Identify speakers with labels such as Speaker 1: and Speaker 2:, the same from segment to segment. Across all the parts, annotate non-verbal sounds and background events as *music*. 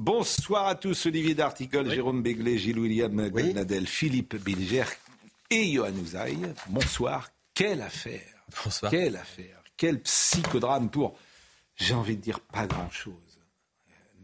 Speaker 1: Bonsoir à tous, Olivier D'Articole,
Speaker 2: Oui.
Speaker 1: Jérôme Béglé, Gilles William Goldnadel, Philippe Bilger et Johan Usaï. Bonsoir, quelle affaire
Speaker 2: Bonsoir.
Speaker 1: Quelle affaire Quel psychodrame pour, j'ai envie de dire, pas grand-chose.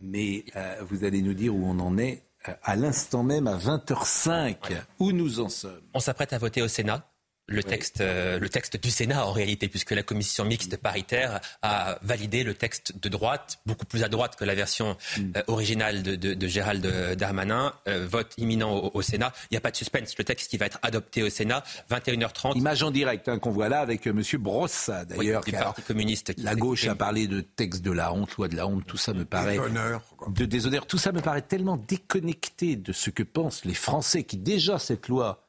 Speaker 1: Mais euh, vous allez nous dire où on en est euh, à l'instant même, à 20h05, où nous en sommes.
Speaker 2: On s'apprête à voter au Sénat. Le texte, euh, le texte du Sénat en réalité, puisque la commission mixte paritaire a validé le texte de droite, beaucoup plus à droite que la version euh, originale de, de- de Gérald Darmanin. Euh, vote imminent au, au Sénat. Il n'y a pas de suspense. Le texte qui va être adopté au Sénat, 21h30.
Speaker 1: Image en direct hein, qu'on voit là avec euh, M. Brossa,
Speaker 2: Oui,
Speaker 1: d'ailleurs.
Speaker 2: du
Speaker 1: qui a-
Speaker 2: Parti communiste. qui
Speaker 1: La gauche a parlé de texte de la honte, loi de la honte, tout ça me paraît
Speaker 3: Honneur. quoi.
Speaker 1: de déshonneur. Tout ça me paraît tellement déconnecté de ce que pensent les Français, qui déjà cette loi,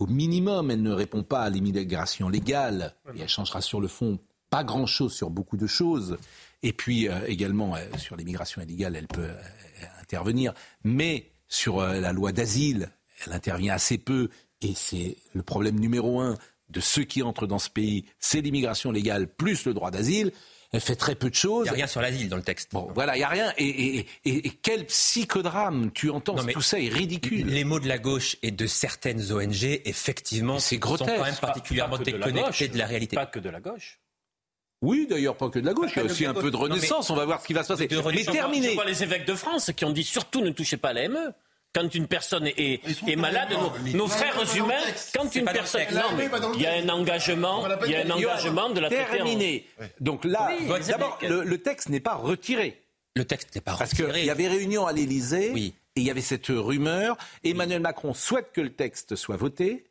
Speaker 1: au minimum, elle ne répond pas à l'immigration légale et elle changera sur le fond pas grand-chose sur beaucoup de choses. Et puis euh, également euh, sur l'immigration illégale, elle peut euh, intervenir, mais sur la loi d'asile, elle intervient assez peu. Et c'est le problème numéro un de ceux qui entrent dans ce pays, c'est l'immigration légale plus le droit d'asile. Elle fait très peu de choses.
Speaker 2: Il n'y a rien sur l'asile dans le texte.
Speaker 1: Bon, voilà, il n'y a rien. Et, et- et- et quel psychodrame tu entends
Speaker 2: Non, mais
Speaker 1: Tout ça est ridicule.
Speaker 2: Les mots de la gauche et de certaines ONG, effectivement,
Speaker 1: C'est
Speaker 2: sont quand même particulièrement
Speaker 4: Pas la
Speaker 2: déconnectés de la réalité.
Speaker 4: Pas que de la gauche.
Speaker 1: Oui, d'ailleurs, pas que de la gauche. Il y a
Speaker 2: Pas
Speaker 1: aussi un peu de
Speaker 2: gauche. Non, mais-
Speaker 1: renaissance. On va voir ce qui va se passer.
Speaker 2: De
Speaker 1: Mais terminé.
Speaker 4: Je vois les évêques de France qui ont dit surtout ne touchez pas à l'AME. Quand une personne est, malade, nos, frères humains,
Speaker 3: texte.
Speaker 4: quand une personne, non, il y a un engagement, il y a un engagement de la
Speaker 1: Terminé. Donc là,
Speaker 2: Oui.
Speaker 1: d'abord, le, le texte n'est pas retiré.
Speaker 2: Le texte n'est pas
Speaker 1: Parce
Speaker 2: retiré.
Speaker 1: qu'il y avait réunion à l'Élysée
Speaker 2: Oui.
Speaker 1: et il y avait cette rumeur. Emmanuel Macron souhaite que le texte soit voté.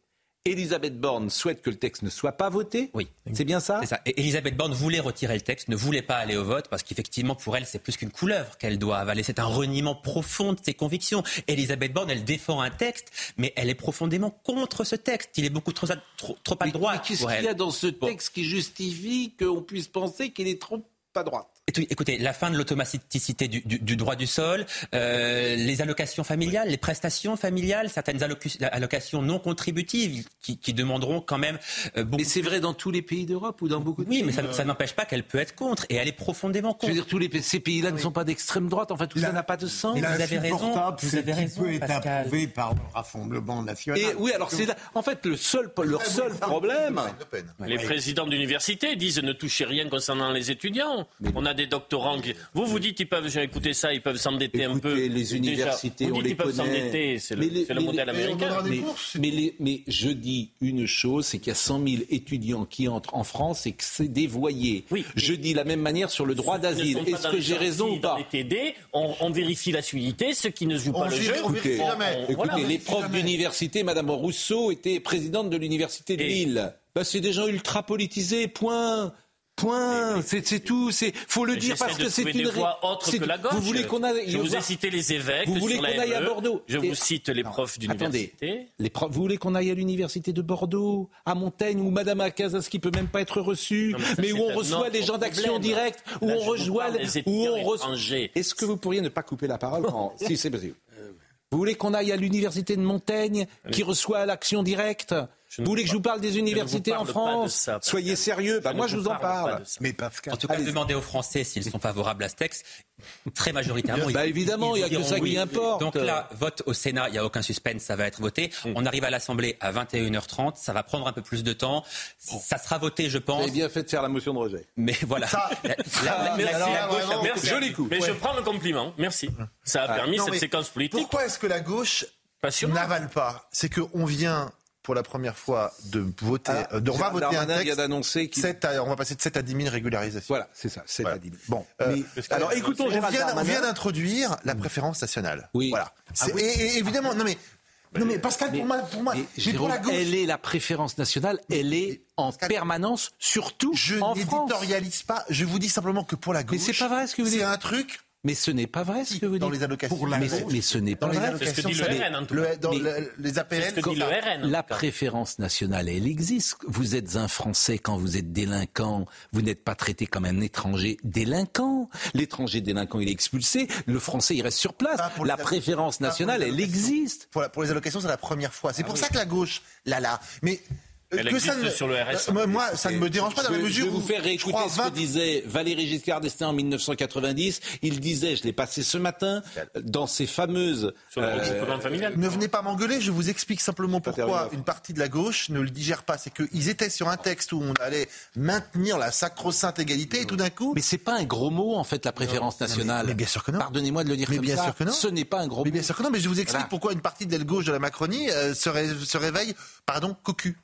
Speaker 1: Elisabeth Borne souhaite que le texte ne soit pas voté.
Speaker 2: Oui.
Speaker 1: C'est bien ça?
Speaker 2: C'est ça. Et Elisabeth Borne voulait retirer le texte, ne voulait pas aller au vote, parce qu'effectivement, pour elle, c'est plus qu'une couleuvre qu'elle doit avaler. C'est un reniement profond de ses convictions. Elisabeth Borne, elle défend un texte, mais elle est profondément contre ce texte. Il est beaucoup trop à, trop, trop à
Speaker 1: Mais-
Speaker 2: droite
Speaker 1: mais Qu'est-ce qu'il y a dans ce texte qui justifie qu'on puisse penser qu'il est trop à droite
Speaker 2: Écoutez, la fin de l'automaticité du, du- du droit du sol, euh, les allocations familiales, les prestations familiales, certaines allocations non contributives qui, qui demanderont quand même euh, beaucoup.
Speaker 1: Mais c'est vrai dans tous les pays d'Europe ou dans beaucoup de
Speaker 2: Oui,
Speaker 1: pays.
Speaker 2: mais ça, ça n'empêche pas qu'elle peut être contre, et elle est profondément
Speaker 1: Je veux
Speaker 2: contre.
Speaker 1: dire, tous les, pays- ces pays-là ne sont pas d'extrême droite. Enfin, tout ça
Speaker 3: La-
Speaker 1: n'a pas de sens.
Speaker 2: Mais vous avez raison, vous avez raison,
Speaker 3: peut être
Speaker 2: Pascal.
Speaker 3: approuvé par le Rassemblement national.
Speaker 1: Et oui, alors c'est là- en fait le seul, leur seul problème.
Speaker 4: Les présidents d'université disent ne touchez rien concernant les étudiants. On a des doctorants qui. Vous vous dites ils peuvent j'ai écouté ça, ils peuvent s'endetter un peu.
Speaker 1: Écoutez, les universités, on les
Speaker 4: peuvent
Speaker 1: connaît.
Speaker 4: s'endetter, c'est le,
Speaker 1: les-
Speaker 4: modèle
Speaker 1: les-
Speaker 4: américain.
Speaker 1: Mais, je dis une chose, c'est qu'il y a 100 000 étudiants qui entrent en France et que c'est dévoyé.
Speaker 4: Oui.
Speaker 1: Je dis la même manière sur le droit d'asile. Est-ce que j'ai raison ou
Speaker 4: dans
Speaker 1: pas
Speaker 4: les TD, on, on vérifie la fluidité. Ceux qui ne jouent
Speaker 3: On
Speaker 4: pas le jeu,
Speaker 3: on vérifie
Speaker 4: on-
Speaker 3: jamais.
Speaker 4: on-
Speaker 1: Écoutez,
Speaker 4: voilà.
Speaker 1: les profs d'université, Madame Rousseau était présidente de l'université de
Speaker 4: Et-
Speaker 1: Lille. Bah, c'est des gens ultra politisés, point. Point. C'est tout. C'est faut le dire parce que c'est une
Speaker 4: autres
Speaker 1: c'est-
Speaker 4: que la gauche.
Speaker 1: Vous voulez qu'on aille
Speaker 4: Je vous ai cité les évêques.
Speaker 1: Vous voulez qu'on aille à
Speaker 4: ME.
Speaker 1: Bordeaux
Speaker 4: Je vous cite les profs d'université.
Speaker 1: les profs, vous voulez qu'on aille à l'université de Bordeaux, à Montaigne, où Madame Akazas qui peut même pas être reçue,
Speaker 4: mais
Speaker 1: où on reçoit
Speaker 4: autre
Speaker 1: des gens d'action directe, où on rejoint, où on reçoit. Est-ce que vous pourriez ne pas couper la parole *laughs* si c'est possible? Vous voulez qu'on aille à l'université de Montaigne, qui reçoit l'action directe? Vous voulez
Speaker 4: vous
Speaker 1: que je vous parle des universités en
Speaker 4: parle
Speaker 1: France
Speaker 4: ça.
Speaker 1: Soyez sérieux. Bah,
Speaker 4: Je
Speaker 1: moi, je vous en
Speaker 4: parle.
Speaker 3: Mais
Speaker 2: En tout cas, demandez aux Français s'ils sont favorables à ce texte. Très majoritairement.
Speaker 1: Bah,
Speaker 2: ils-
Speaker 1: évidemment, il y a que ça qui
Speaker 2: oui.
Speaker 1: importe.
Speaker 2: Donc là, vote au Sénat, il n'y a aucun suspense, ça va être voté. On arrive à l'Assemblée à 21h30, ça va prendre un peu plus de temps. Ça sera voté, je
Speaker 1: Vous
Speaker 2: pense.
Speaker 1: avez bien fait de faire la motion de rejet.
Speaker 2: Mais voilà.
Speaker 3: Ça- *laughs*
Speaker 2: La- la- la-
Speaker 4: Merci,
Speaker 2: la- la gauche a
Speaker 3: vraiment,
Speaker 4: Merci.
Speaker 1: Joli coup.
Speaker 4: Mais
Speaker 3: Ouais.
Speaker 4: je prends le compliment. Merci. Ça a permis
Speaker 3: Non,
Speaker 4: cette séquence politique.
Speaker 5: Pourquoi est-ce que la gauche n'avale pas? C'est qu'on vient pour la première fois de voter,
Speaker 1: Ah,
Speaker 5: euh, de, on va voter un texte.
Speaker 1: d'annoncer
Speaker 5: 7 on va passer de 7 à 10 000 régularisations.
Speaker 1: Voilà, c'est ça, c'est
Speaker 5: Voilà.
Speaker 1: à 10 000. Bon,
Speaker 5: Euh,
Speaker 1: mais- alors écoutons
Speaker 5: On vient, vient d'introduire la préférence nationale.
Speaker 1: Oui.
Speaker 5: Voilà.
Speaker 1: Ah oui.
Speaker 5: et, et évidemment, non mais Non mais Pascal, pour moi, pour moi,
Speaker 1: Mais,
Speaker 5: mais
Speaker 1: Jérôme,
Speaker 5: pour la gauche,
Speaker 1: elle est la préférence nationale, elle est en
Speaker 5: Pascal,
Speaker 1: permanence, surtout
Speaker 5: je
Speaker 1: en France.
Speaker 5: n'éditorialise pas. Je vous dis simplement que pour la gauche,
Speaker 1: Mais c'est pas vrai ce que vous dites.
Speaker 5: C'est un truc
Speaker 1: Mais ce n'est pas vrai ce que vous
Speaker 5: dans
Speaker 1: dites.
Speaker 5: les allocations.
Speaker 1: Pour la- mais, mais ce n'est pas
Speaker 5: dans les
Speaker 1: vrai.
Speaker 4: C'est ce que dit le RN, en tout
Speaker 5: le-
Speaker 4: cas.
Speaker 5: dans
Speaker 1: Mais-
Speaker 5: le- les APL.
Speaker 4: C'est ce que dit le RN. en
Speaker 1: La
Speaker 4: cas.
Speaker 1: préférence nationale, elle existe. Vous êtes un Français quand vous êtes délinquant. Vous n'êtes pas traité comme un étranger délinquant. L'étranger délinquant, il est expulsé. Le Français, il reste sur place.
Speaker 5: Pour
Speaker 1: La préférence nationale, elle
Speaker 5: allocations.
Speaker 1: existe.
Speaker 5: Pour, la- pour les allocations, c'est la première fois. C'est pour ça que la gauche, là, là. Mais
Speaker 4: Elle
Speaker 5: que
Speaker 4: existe
Speaker 5: ça ne-
Speaker 4: sur le RSA.
Speaker 5: Euh, moi, moi, ça ne me dérange pas dans la
Speaker 1: Je-
Speaker 5: mesure
Speaker 1: Je vais vous
Speaker 5: où
Speaker 1: faire
Speaker 5: je
Speaker 1: réécouter ce que
Speaker 5: 20
Speaker 1: disait Valéry Giscard d'Estaing en 1990. Il disait, je l'ai passé ce matin, dans ses fameuses...
Speaker 4: Sur le
Speaker 1: euh,
Speaker 4: familial.
Speaker 5: Ne venez pas m'engueuler, je vous explique simplement pourquoi une partie de la gauche ne le digère pas. C'est qu'ils étaient sur un texte où on allait maintenir la sacro-sainte égalité et tout d'un coup.
Speaker 1: Mais c'est pas un gros mot, en fait, la préférence
Speaker 5: mais-
Speaker 1: nationale.
Speaker 5: mais bien sûr que non.
Speaker 1: Pardonnez-moi de le dire
Speaker 5: Mais
Speaker 1: comme
Speaker 5: bien
Speaker 1: ça.
Speaker 5: sûr que non.
Speaker 1: Ce n'est pas un gros
Speaker 5: Mais
Speaker 1: mot.
Speaker 5: bien sûr que non, mais je vous explique
Speaker 1: Voilà.
Speaker 5: pourquoi une partie de l'aile gauche de la Macronie euh, se, ré- se réveille, pardon, cocu.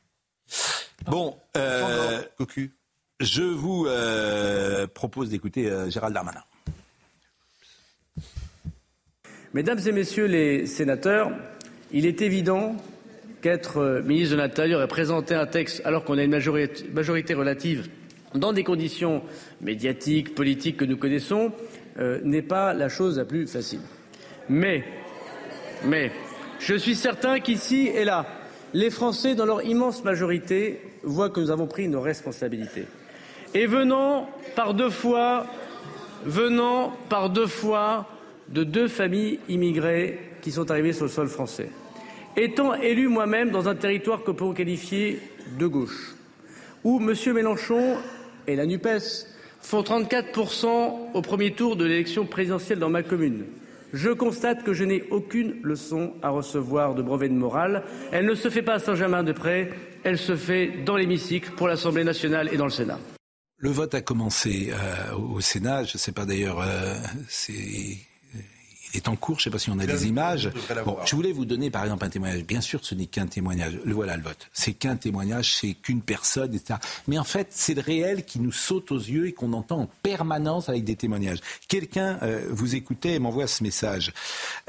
Speaker 1: Bon, euh,
Speaker 5: cocu.
Speaker 1: je vous euh, propose d'écouter euh, Gérald Darmanin.
Speaker 6: Mesdames et messieurs les sénateurs, il est évident qu'être euh, ministre de l'Intérieur et présenter un texte alors qu'on a une majorité, majorité relative dans des conditions médiatiques, politiques que nous connaissons, euh, n'est pas la chose la plus facile. Mais, mais, je suis certain qu'ici et là, les Français, dans leur immense majorité, voient que nous avons pris nos responsabilités. Et venant par deux fois de deux familles immigrées qui sont arrivées sur le sol français. Étant élu moi-même dans un territoire que peut qualifier de gauche, où M. Mélenchon et la NUPES font 34% au premier tour de l'élection présidentielle dans ma commune, je constate que je n'ai aucune leçon à recevoir de brevet de morale. Elle ne se fait pas à Saint-Germain-de-Prés, elle se fait dans l'hémicycle pour l'Assemblée nationale et dans le Sénat.
Speaker 1: Le vote a commencé euh, au Sénat. Je ne sais pas d'ailleurs, euh, il est en cours. Je ne sais pas si on a des images. Bon, je voulais vous donner par exemple un témoignage. Bien sûr, ce n'est qu'un témoignage. Le voilà le vote. C'est qu'un témoignage, c'est qu'une personne, etc. Mais en fait, c'est le réel qui nous saute aux yeux et qu'on entend en permanence avec des témoignages. Quelqu'un euh, vous écoutait et m'envoie ce message.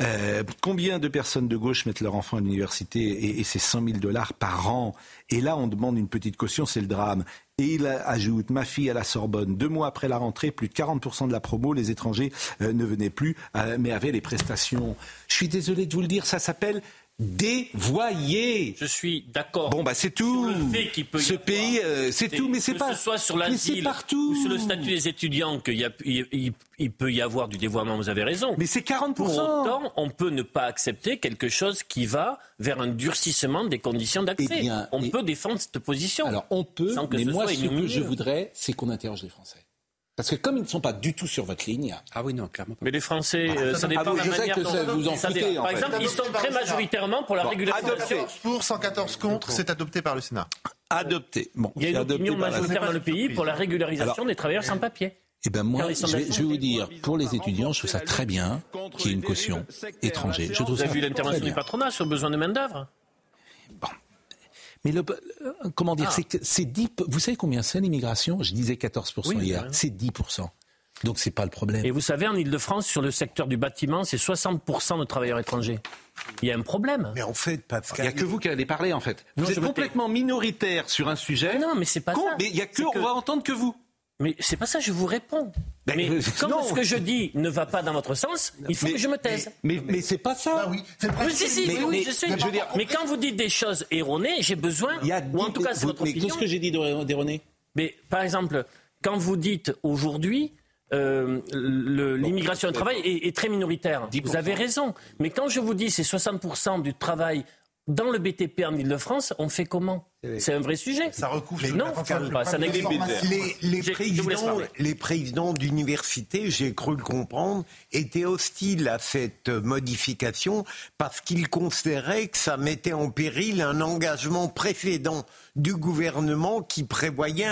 Speaker 1: Euh, combien de personnes de gauche mettent leur enfant à l'université et, et c'est 100 000 dollars par an? Et là, on demande une petite caution, c'est le drame. Et il ajoute, ma fille à la Sorbonne, deux mois après la rentrée, plus de 40% de la promo, les étrangers euh, ne venaient plus, euh, mais avaient les prestations. Je suis désolé de vous le dire, ça s'appelle dévoyer.
Speaker 4: Je suis d'accord.
Speaker 1: Bon, bah c'est tout.
Speaker 4: Sur le fait qu'il peut y
Speaker 1: Ce
Speaker 4: avoir-
Speaker 1: pays, euh, c'est tout, mais c'est
Speaker 4: que
Speaker 1: pas.
Speaker 4: ce soit sur l'asile
Speaker 1: partout.
Speaker 4: ou sur le statut des étudiants qu'il y a- il, il- il peut y avoir du dévoiement, vous avez raison.
Speaker 1: Mais c'est 40%.
Speaker 4: Pour autant, on peut ne pas accepter quelque chose qui va vers un durcissement des conditions d'accès.
Speaker 1: Eh
Speaker 4: on
Speaker 1: et-
Speaker 4: peut défendre cette position.
Speaker 1: Alors on peut,
Speaker 4: Sans que
Speaker 1: mais
Speaker 4: ce
Speaker 1: moi ce que je voudrais, c'est qu'on interroge les Français. Parce que comme ils ne sont pas du tout sur votre ligne,
Speaker 2: Ah oui, non, clairement pas.
Speaker 4: Mais les Français, euh, ça dépend
Speaker 1: Ah,
Speaker 4: de la
Speaker 1: je sais
Speaker 4: manière
Speaker 1: que
Speaker 4: dont-
Speaker 1: ça vous en
Speaker 4: ça
Speaker 1: foutez,
Speaker 4: dépend.
Speaker 1: en
Speaker 4: Par
Speaker 1: fait.
Speaker 4: exemple, ils sont très majoritairement pour la régularisation.
Speaker 1: adopté.
Speaker 5: Pour 114 contre, c'est adopté par le Sénat.
Speaker 1: adopté. Bon,
Speaker 4: Il y a
Speaker 1: c'est
Speaker 4: une opinion majoritaire dans le pays pour la régularisation
Speaker 1: Alors-
Speaker 4: des travailleurs sans papier.
Speaker 1: Eh ben moi, je vais,
Speaker 4: sondages
Speaker 1: je vais vous dire, pour les étudiants, je trouve ça très bien qu'il y ait une caution étranger. Je trouve
Speaker 4: Vous
Speaker 1: ça
Speaker 4: avez vu l'intervention du patronat sur le besoin de main-d'œuvre
Speaker 1: Mais le, euh, comment dire, c'est que c'est 10, vous savez combien c'est l'immigration? Je disais 14%
Speaker 4: Oui,
Speaker 1: hier. C'est 10%. Donc c'est pas le problème.
Speaker 4: Et vous savez, en Ile-de-France, sur le secteur du bâtiment, c'est 60% de travailleurs étrangers. Il y a un problème.
Speaker 3: Mais en fait,
Speaker 1: Il n'y
Speaker 3: Pascal,
Speaker 1: a que vous qui allez parler en fait. Vous
Speaker 4: Non,
Speaker 1: êtes complètement minoritaire sur un sujet.
Speaker 4: Ah non, mais c'est pas
Speaker 1: Con-
Speaker 4: ça.
Speaker 1: Mais il n'y a que,
Speaker 4: que-
Speaker 1: on va entendre que vous.
Speaker 4: Mais c'est pas ça, je vous réponds.
Speaker 1: Ben,
Speaker 4: mais
Speaker 1: euh,
Speaker 4: comme
Speaker 1: non.
Speaker 4: ce que je dis ne va pas dans votre sens, il faut
Speaker 1: Mais-
Speaker 4: que je me taise.
Speaker 1: Mais, mais c'est pas ça.
Speaker 5: Ah oui, c'est
Speaker 4: Oui, si, si,
Speaker 1: Mais-
Speaker 4: oui,
Speaker 1: mais-
Speaker 4: je sais.
Speaker 1: je veux dire-
Speaker 4: mais quand vous dites des choses erronées, j'ai besoin,
Speaker 1: Il y a
Speaker 4: ou en tout cas c'est votre
Speaker 1: mais
Speaker 4: opinion.
Speaker 1: Tout ce que j'ai dit d'erroné?
Speaker 4: Mais par exemple, quand vous dites aujourd'hui, euh, l'immigration au travail est, est très minoritaire.
Speaker 1: 10%.
Speaker 4: Vous avez raison. Mais quand je vous dis c'est 60% du travail dans le BTP en Ile-de-France, on fait comment? C'est un vrai sujet.
Speaker 5: Ça recouvre.
Speaker 4: Mais non, ça n'existe
Speaker 5: le-
Speaker 3: les, présidents, les présidents d'université, j'ai cru le comprendre, étaient hostiles à cette modification parce qu'ils considéraient que ça mettait en péril un engagement précédent du gouvernement qui prévoyait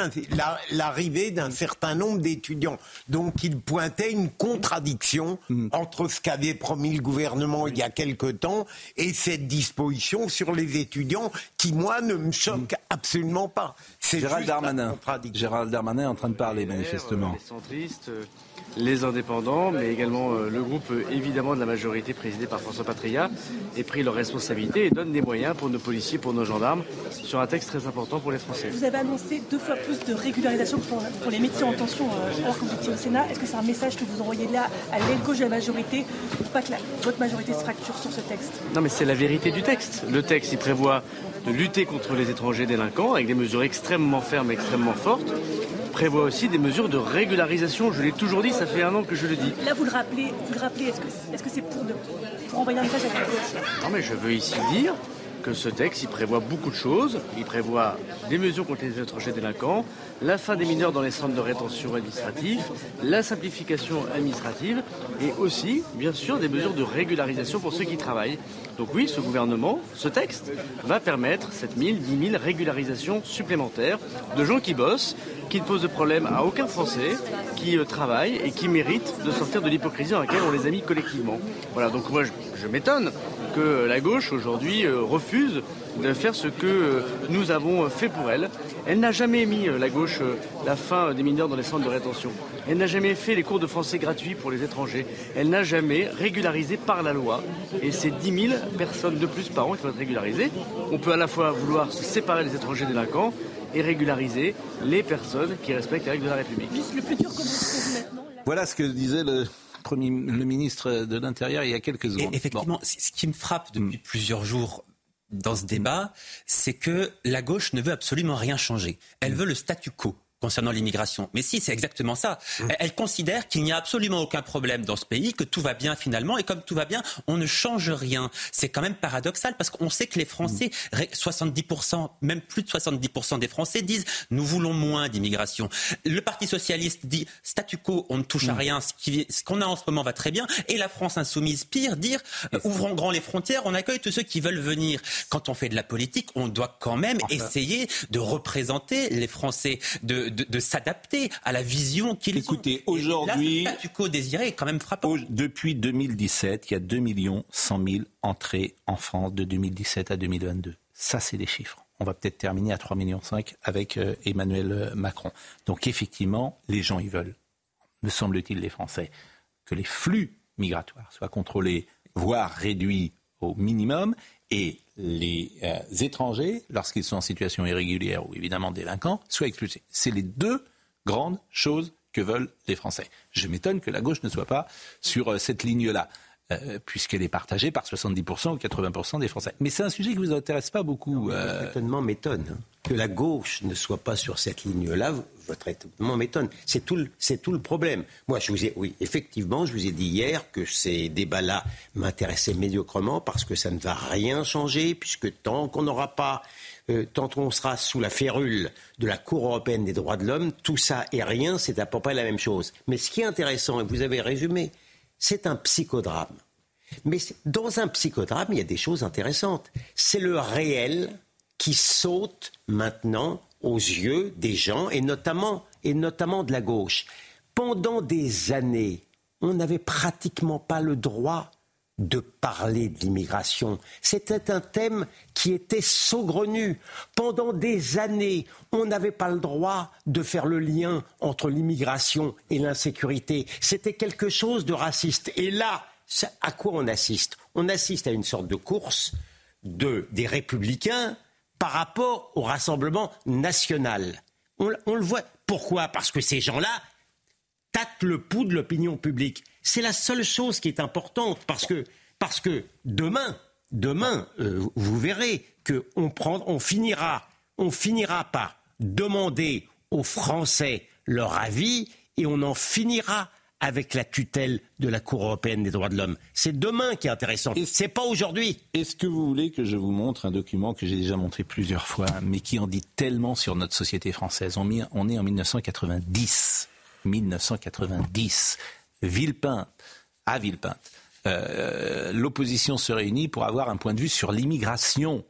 Speaker 3: l'arrivée d'un certain nombre d'étudiants. Donc ils pointaient une contradiction entre ce qu'avait promis le gouvernement il y a quelque temps et cette disposition sur les étudiants qui, moi, ne me choque choque absolument pas.
Speaker 1: Gérald Darmanin. Gérald Darmanin est en train de parler, manifestement.
Speaker 6: Les centristes, les indépendants, mais également euh, le groupe euh, évidemment de la majorité présidé par François Patria, aient pris leurs responsabilités et donnent des moyens pour nos policiers, pour nos gendarmes, sur un texte très important pour les Français.
Speaker 7: Vous avez annoncé deux fois plus de régularisation pour, les métiers en tension euh, alors que vous étiez au Sénat. Est-ce que c'est un message que vous envoyez là à l'aile gauche de la majorité pour pas que votre majorité se fracture sur ce texte?
Speaker 6: Non, mais c'est la vérité du texte. Le texte, il prévoit de lutter contre les étrangers délinquants avec des mesures extrêmement fermes, extrêmement fortes prévoit aussi des mesures de régularisation. Je l'ai toujours dit, ça fait un an que je le dis.
Speaker 7: Là, vous le rappelez, vous le rappelez est-ce que c'est pour, pour envoyer un message à la gauche?
Speaker 6: Non, mais je veux ici dire que ce texte, il prévoit beaucoup de choses. Il prévoit des mesures contre les étrangers délinquants, la fin des mineurs dans les centres de rétention administratifs, la simplification administrative et aussi, bien sûr, des mesures de régularisation pour ceux qui travaillent. Donc oui, ce gouvernement, ce texte, va permettre 7 000, 10 000 régularisations supplémentaires de gens qui bossent, qui ne posent de problème à aucun Français, qui euh, travaillent et qui méritent de sortir de l'hypocrisie dans laquelle on les a mis collectivement. Voilà, donc moi je m'étonne que la gauche aujourd'hui euh, refuse de faire ce que euh, nous avons fait pour elle. Elle n'a jamais mis, la gauche, la fin des mineurs dans les centres de rétention. Elle n'a jamais fait les cours de français gratuits pour les étrangers. Elle n'a jamais régularisé par la loi. Et c'est 10 000 personnes de plus par an qui vont être régularisées. On peut à la fois vouloir se séparer des étrangers délinquants et régulariser les personnes qui respectent les règles de la République.
Speaker 1: Voilà ce que disait le le ministre de l'Intérieur il y a quelques secondes.
Speaker 2: effectivement, ce qui me frappe depuis mm. plusieurs jours dans ce débat, c'est que la gauche ne veut absolument rien changer. Elle mm. veut le statu quo concernant l'immigration. Mais si, c'est exactement ça. Mmh. Elle considère qu'il n'y a absolument aucun problème dans ce pays, que tout va bien finalement, et comme tout va bien, on ne change rien. C'est quand même paradoxal parce qu'on sait que les Français, 70%, même plus de 70% des Français disent nous voulons moins d'immigration. Le Parti socialiste dit statu quo, on ne touche à mmh. rien, ce qu'on a en ce moment va très bien, et la France insoumise, pire, dire euh, ouvrons grand les frontières, on accueille tous ceux qui veulent venir. Quand on fait de la politique, on doit quand même essayer de représenter les Français, de, de, s'adapter à la vision qu'ils ont.
Speaker 1: Écoutez, aujourd'hui,
Speaker 2: le désiré est quand même frappant.
Speaker 1: Depuis 2017, il y a 2 100 000 entrées en France de 2017 à 2022. Ça, c'est des chiffres. On va peut-être terminer à 3,5 millions avec euh, Emmanuel Macron. Donc effectivement, les gens, ils veulent, me semble-t-il, les Français, que les flux migratoires soient contrôlés, voire réduits au minimum, et les euh, étrangers, lorsqu'ils sont en situation irrégulière ou évidemment délinquants, soient expulsés. C'est les deux grandes choses que veulent les Français. Je m'étonne que la gauche ne soit pas sur euh, cette ligne-là. Euh, puisqu'elle est partagée par 70% ou 80% des Français. Mais c'est un sujet qui ne vous intéresse pas beaucoup.
Speaker 3: Votre étonnement m'étonne. Hein. Que la gauche ne soit pas sur cette ligne-là, votre étonnement m'étonne. C'est tout, c'est tout le problème. Moi, je vous ai, oui, effectivement, je vous ai dit hier que ces débats-là m'intéressaient médiocrement parce que ça ne va rien changer, puisque tant qu'on n'aura pas, euh, tant qu'on sera sous la férule de la Cour européenne des droits de l'homme, tout ça et rien, c'est à peu près la même chose. Mais ce qui est intéressant, et vous avez résumé, c'est un psychodrame. Mais dans un psychodrame, il y a des choses intéressantes. C'est le réel qui saute maintenant aux yeux des gens et notamment, et notamment de la gauche. Pendant des années, on n'avait pratiquement pas le droit de parler de l'immigration. C'était un thème qui était saugrenu. Pendant des années, on n'avait pas le droit de faire le lien entre l'immigration et l'insécurité. C'était quelque chose de raciste. Et là, à quoi on assiste? On assiste à une sorte de course de, des républicains par rapport au Rassemblement national. On, le voit. Pourquoi? Parce que ces gens-là tâtent le pouls de l'opinion publique. C'est la seule chose qui est importante parce que, parce que demain, demain, euh, vous verrez qu'on on finira, on finira par demander aux Français leur avis et on en finira avec la tutelle de la Cour européenne des droits de l'homme. C'est demain qui est intéressant. C'est pas aujourd'hui.
Speaker 1: Est-ce que vous voulez que je vous montre un document que j'ai déjà montré plusieurs fois, mais qui en dit tellement sur notre société française? On est en 1990. 1990. Villepinte, à Villepinte. Euh, l'opposition se réunit pour avoir un point de vue sur l'immigration.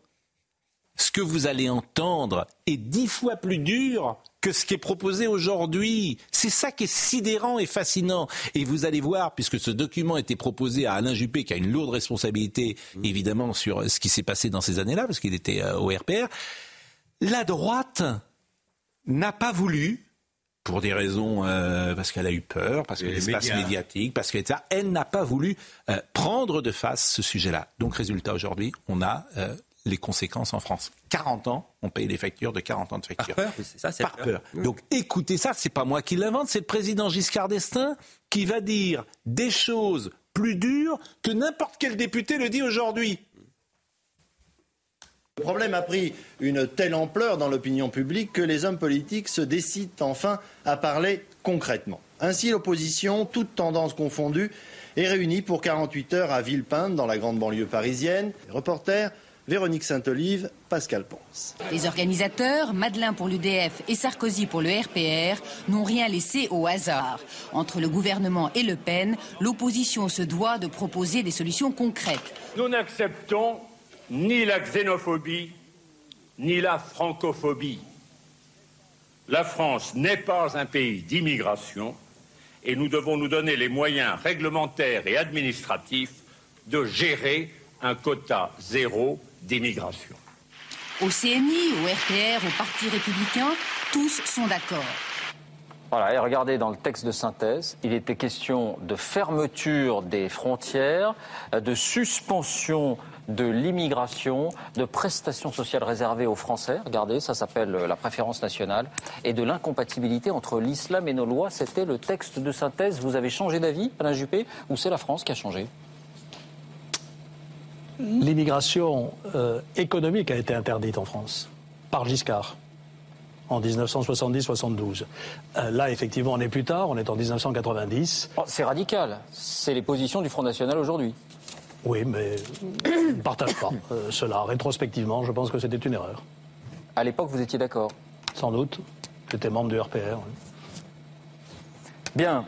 Speaker 1: Ce que vous allez entendre est dix fois plus dur que ce qui est proposé aujourd'hui. C'est ça qui est sidérant et fascinant. Et vous allez voir, puisque ce document a été proposé à Alain Juppé, qui a une lourde responsabilité, évidemment, sur ce qui s'est passé dans ces années-là, parce qu'il était euh, au RPR, La droite n'a pas voulu, pour des raisons, euh, parce qu'elle a eu peur, parce que l'espace médiatique, parce que ça, elle n'a pas voulu euh, prendre de face ce sujet-là. Donc, résultat, aujourd'hui, on a euh, les conséquences en France. 40 ans, on paye les factures de 40 ans de factures.
Speaker 2: Par peur, c'est ça, c'est
Speaker 1: Par peur. Donc écoutez ça, c'est pas moi qui l'invente, c'est le président Giscard d'Estaing qui va dire des choses plus dures que n'importe quel député le dit aujourd'hui.
Speaker 8: Le problème a pris une telle ampleur dans l'opinion publique que les hommes politiques se décident enfin à parler concrètement. Ainsi, l'opposition, toutes tendances confondues, est réunie pour 48 heures à Villepinte, dans la grande banlieue parisienne. Reporter Véronique Saint-Olive, Pascal Ponce.
Speaker 9: Les organisateurs, Madeleine pour l'UDF et Sarkozy pour le RPR, n'ont rien laissé au hasard. Entre le gouvernement et Le Pen, l'opposition se doit de proposer des solutions concrètes.
Speaker 10: Nous n'acceptons ni la xénophobie, ni la francophobie. La France n'est pas un pays d'immigration et nous devons nous donner les moyens réglementaires et administratifs de gérer un quota zéro d'immigration.
Speaker 9: Au CNI, au RPR, au Parti républicain, tous sont d'accord.
Speaker 11: Voilà, et regardez dans le texte de synthèse, il était question de fermeture des frontières, de suspension de l'immigration, de prestations sociales réservées aux Français, regardez, ça s'appelle la préférence nationale, et de l'incompatibilité entre l'islam et nos lois. C'était le texte de synthèse. Vous avez changé d'avis, Alain Juppé, ou c'est la France qui a changé?
Speaker 12: L'immigration euh, économique a été interdite en France par Giscard en 1970-72. Euh, là, effectivement, on est plus tard, on est en 1990.
Speaker 11: c'est radical. C'est les positions du Front National aujourd'hui.
Speaker 12: Oui, mais je ne partage pas euh, cela. Rétrospectivement, je pense que c'était une erreur.
Speaker 11: À l'époque, vous étiez d'accord
Speaker 12: Sans doute. J'étais membre du RPR.
Speaker 11: Bien.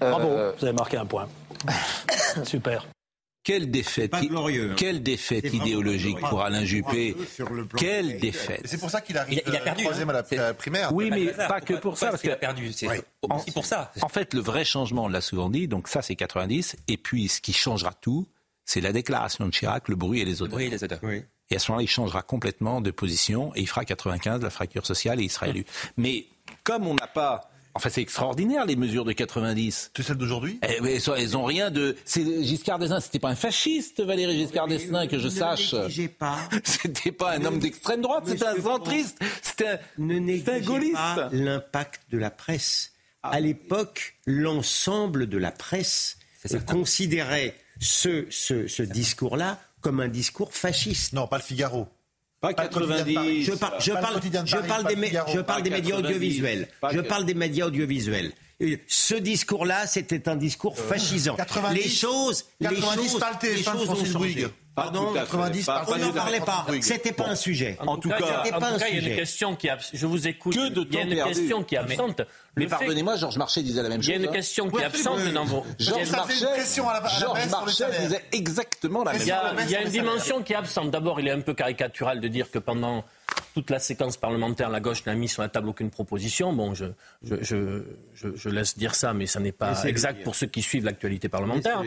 Speaker 12: Bravo, vous avez marqué un point. *coughs* Super.
Speaker 1: Quelle défaite,
Speaker 3: glorieux, hein.
Speaker 1: quelle défaite idéologique pour Alain Juppé. Quelle défaite.
Speaker 5: C'est pour ça qu'il arrive
Speaker 2: Il a- il a perdu,
Speaker 5: troisième
Speaker 2: hein.
Speaker 5: à la primaire.
Speaker 1: Oui, mais pas que pour ça, parce
Speaker 2: qu'il a perdu. C'est
Speaker 1: Ouais.
Speaker 2: aussi pour ça.
Speaker 1: En fait, le vrai changement, on l'a souvent dit, donc ça c'est 90, et puis ce qui changera tout, c'est la déclaration de Chirac, le bruit et les odeurs.
Speaker 2: Oui, les odeurs.
Speaker 1: Et à ce moment-là, il changera complètement de position et il fera 95, la fracture sociale, et il sera élu. Mais comme on n'a pas... Enfin, c'est extraordinaire, les mesures de 90.
Speaker 5: C'est celle d'aujourd'hui?
Speaker 1: Eh, mais elles, ont rien de... C'est Giscard d'Estaing, c'était pas un fasciste, Valéry Giscard d'Estaing, que je sache.
Speaker 3: J'ai pas. *laughs*
Speaker 1: C'était pas un homme d'extrême droite, c'était un centriste, c'était un,
Speaker 3: Ne
Speaker 1: gaulliste.
Speaker 3: pas l'impact de la presse. À l'époque, l'ensemble de la presse considérait ce, ce, ce discours-là comme un discours fasciste.
Speaker 5: Non, pas le Figaro.
Speaker 1: Pas
Speaker 5: Pas le quotidien de Paris.
Speaker 1: 90.
Speaker 3: Je, par- je
Speaker 5: Pas le
Speaker 3: parle, je des,
Speaker 5: le
Speaker 3: mé-
Speaker 5: Figaro,
Speaker 3: je
Speaker 5: pas
Speaker 3: parle des médias
Speaker 1: 90,
Speaker 3: audiovisuels. Je parle des médias audiovisuels. Ce discours-là, c'était un discours fascisant.
Speaker 5: 90,
Speaker 3: les choses, les
Speaker 5: 90,
Speaker 3: choses, les
Speaker 5: TF1 de
Speaker 3: choses ont
Speaker 5: Francis
Speaker 3: changé. Pardon,
Speaker 1: tout à fait.
Speaker 5: 90,
Speaker 1: Pas-
Speaker 3: on n'en parlait pas. C'était pas un sujet.
Speaker 1: En tout
Speaker 4: cas,
Speaker 1: cas,
Speaker 4: il y a-
Speaker 3: c'était pas
Speaker 4: en tout
Speaker 3: un
Speaker 4: cas, il y a une question qui, abs- je vous écoute.
Speaker 1: Que de
Speaker 4: il y a une
Speaker 1: perdu.
Speaker 4: question qui est absente.
Speaker 1: Mais
Speaker 4: fait-
Speaker 1: pardonnez-moi, Georges Marchais disait la même
Speaker 4: Il
Speaker 1: chose.
Speaker 4: y a une
Speaker 1: hein.
Speaker 4: question qui est absente dans vos. il
Speaker 1: Georges
Speaker 4: une
Speaker 1: Marchais,
Speaker 5: pression à la- à la
Speaker 1: Georges
Speaker 5: baisse sur le
Speaker 1: Marchais
Speaker 5: salaire.
Speaker 1: disait exactement la même
Speaker 4: Il
Speaker 1: chose.
Speaker 4: il y a une dimension qui est absente. D'abord, il est un peu caricatural de dire que pendant toute la séquence parlementaire, la gauche n'a mis sur la table aucune proposition. Bon, je, je, je, je- je laisse dire ça, mais ça n'est pas exact pour ceux qui suivent l'actualité parlementaire.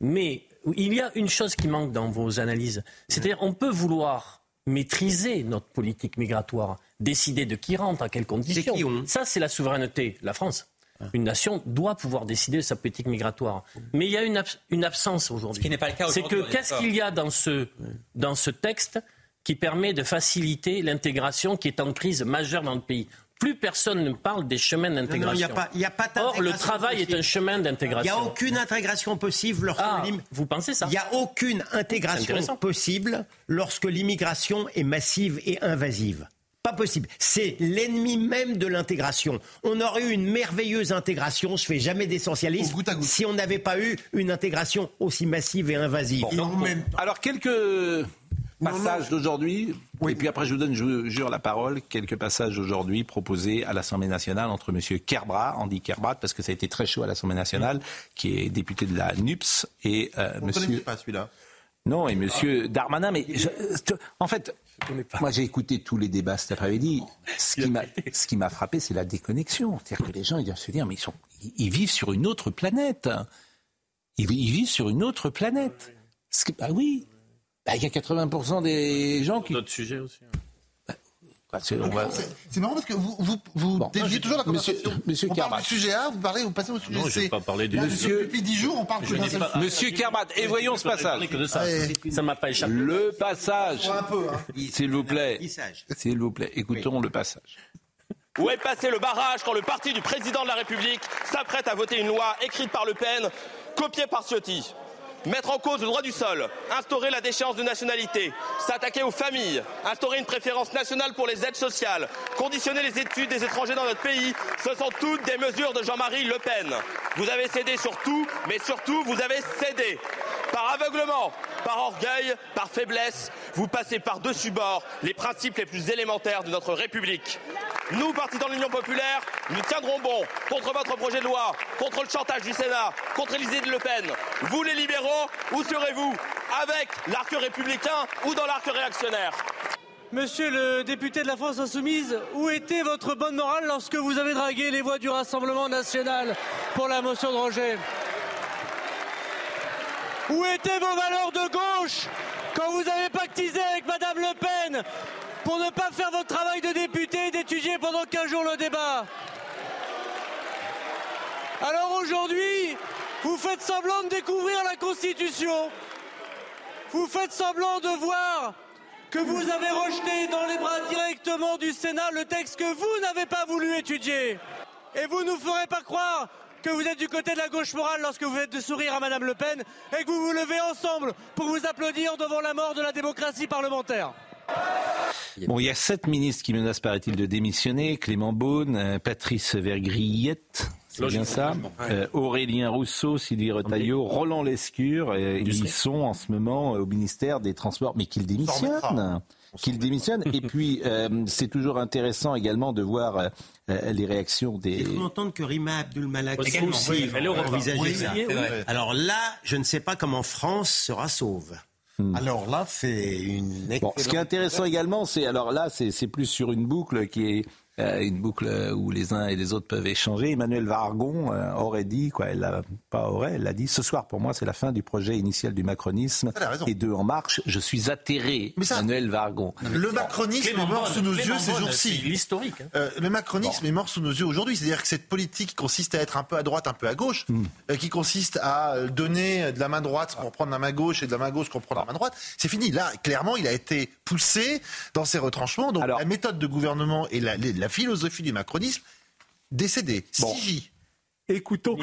Speaker 4: Mais il y a une chose qui manque dans vos analyses. C'est-à-dire, on peut vouloir maîtriser notre politique migratoire, décider de qui rentre, à quelles conditions.
Speaker 3: qui on
Speaker 4: Ça, c'est la souveraineté. La France, une nation, doit pouvoir décider de sa politique migratoire. Mais il y a une, abs- une absence aujourd'hui.
Speaker 2: Ce qui n'est pas le cas
Speaker 4: C'est que qu'est-ce qu'il y a dans ce, dans ce texte qui permet de faciliter l'intégration qui est en crise majeure dans le pays? Plus personne ne parle des chemins
Speaker 3: Non, non,
Speaker 4: d'intégration.
Speaker 3: il n'y a pas, il y a pas
Speaker 4: Or, le
Speaker 3: d'intégration
Speaker 4: travail est un chemin
Speaker 3: Il n'y a
Speaker 4: d'intégration.
Speaker 3: aucune intégration possible lorsque
Speaker 4: Ah,
Speaker 3: l'im-
Speaker 4: vous pensez ça
Speaker 3: Il n'y a aucune intégration possible lorsque l'immigration est massive et invasive. Pas possible. C'est l'ennemi même de l'intégration. On aurait eu une merveilleuse intégration, je fais jamais d'essentialisme, si on n'avait pas eu une intégration aussi massive et invasive.
Speaker 5: Et en même temps-
Speaker 1: Alors, quelques passages d'aujourd'hui, et puis après je vous donne, je vous jure la parole, quelques passages d'aujourd'hui proposés à l'Assemblée nationale entre M. Kerbrat, Andy Kerbrat, parce que ça a été très chaud à l'Assemblée nationale, qui est député de la NUPS, et euh,
Speaker 5: On
Speaker 1: Monsieur...
Speaker 5: pas celui-là.
Speaker 1: Non, et Monsieur Darmanin, mais je- en fait, moi j'ai écouté tous les débats cet après-midi. Ce qui m'a, ce qui m'a frappé, c'est la déconnexion. C'est-à-dire que les gens ils doivent se dire, mais ils, sont, ils- vivent sur une autre planète. Ils, vi- ils vivent sur une autre planète. Ce que- bah oui, Bah, il y a 80% des gens qui.
Speaker 4: D'autres sujets aussi.
Speaker 1: C'est on va-
Speaker 5: C'est marrant parce que vous, vous, vous
Speaker 1: Bon,
Speaker 5: déviez
Speaker 1: je-
Speaker 5: toujours la
Speaker 1: monsieur-
Speaker 5: conversation.
Speaker 1: monsieur
Speaker 5: on parle du sujet A, vous parlez, vous passez au sujet
Speaker 4: Non,
Speaker 5: C.
Speaker 4: je vais pas parler du
Speaker 5: Là,
Speaker 1: Monsieur-
Speaker 5: Depuis 10 jours, on parle que d'un seul sujet.
Speaker 1: Monsieur Kermat, et voyons ce passage.
Speaker 4: que de ça. Ça m'a pas échappé.
Speaker 1: Le passage.
Speaker 5: Un peu, hein.
Speaker 1: S'il vous plaît. S'il vous plaît, écoutons le passage.
Speaker 13: Où est passé le barrage quand le parti du président de la République s'apprête à voter une loi écrite par Le Pen, copiée par Ciotti? Mettre en cause le droit du sol, instaurer la déchéance de nationalité, s'attaquer aux familles, instaurer une préférence nationale pour les aides sociales, conditionner les études des étrangers dans notre pays, ce sont toutes des mesures de Jean-Marie Le Pen. Vous avez cédé sur tout, mais surtout vous avez cédé. Par aveuglement, par orgueil, par faiblesse, vous passez par-dessus bord les principes les plus élémentaires de notre République. Nous, partis dans l'Union populaire, nous tiendrons bon contre votre projet de loi, contre le chantage du Sénat, contre idées de Le Pen. Vous, les libéraux, où serez-vous? Avec l'arc républicain ou dans l'arc réactionnaire?
Speaker 14: Monsieur le député de la France Insoumise, où était votre bonne morale lorsque vous avez dragué les voix du Rassemblement national pour la motion de rejet? Où étaient vos valeurs de gauche quand vous avez pactisé avec Madame Le Pen pour ne pas faire votre travail de député et d'étudier pendant 15 jours le débat? Alors aujourd'hui, vous faites semblant de découvrir la Constitution. Vous faites semblant de voir que vous avez rejeté dans les bras directement du Sénat le texte que vous n'avez pas voulu étudier. Et vous nous ferez pas croire que vous êtes du côté de la gauche morale lorsque vous faites de sourire à Madame Le Pen et que vous vous levez ensemble pour vous applaudir devant la mort de la démocratie parlementaire.
Speaker 1: Bon, il y a sept ministres qui menacent, paraît-il, de démissionner. Clément Beaune, euh, Patrice Vergriette, c'est bien ça. Euh, Aurélien Rousseau, Sylvie Retailleau, Roland Lescure. euh, ils sont en ce moment euh, au ministère des Transports. Mais qu'ils démissionnent qu'ils démissionnent. Et puis, euh, c'est toujours intéressant également de voir euh, les réactions des...
Speaker 15: J'ai cru entendre que Rima Abdul Malak
Speaker 4: Aussi, oui, elle Oui,
Speaker 15: ça.
Speaker 4: oui.
Speaker 15: Alors là, je ne sais pas comment France sera sauve.
Speaker 3: Alors là, c'est une
Speaker 1: Hmm. Bon, ce qui est intéressant également, c'est alors là, c'est c'est plus sur une boucle qui est euh, une boucle où les uns et les autres peuvent échanger. Emmanuel Vargon euh, aurait dit, quoi, elle l'a pas aurait, elle l'a dit. Ce soir, pour moi, c'est la fin du projet initial du macronisme
Speaker 5: Elle a raison.
Speaker 1: et de En Marche. Je suis atterré,
Speaker 5: Mais ça-
Speaker 1: Emmanuel Vargon.
Speaker 5: Le macronisme est mort sous nos
Speaker 4: Clément
Speaker 5: yeux ces jours-ci.
Speaker 4: L'historique. hein.
Speaker 5: Euh, le macronisme est mort sous nos yeux aujourd'hui. C'est-à-dire que cette politique qui consiste à être un peu à droite, un peu à gauche,
Speaker 1: Hmm.
Speaker 5: euh, qui consiste à euh, donner de la main droite pour prendre la main gauche et de la main gauche pour prendre la main droite, c'est fini. Là, clairement, il a été poussé dans ses retranchements. Donc la méthode de gouvernement et la, la philosophie du macronisme décédée.
Speaker 1: Bon.
Speaker 5: CJ.
Speaker 1: Écoutons.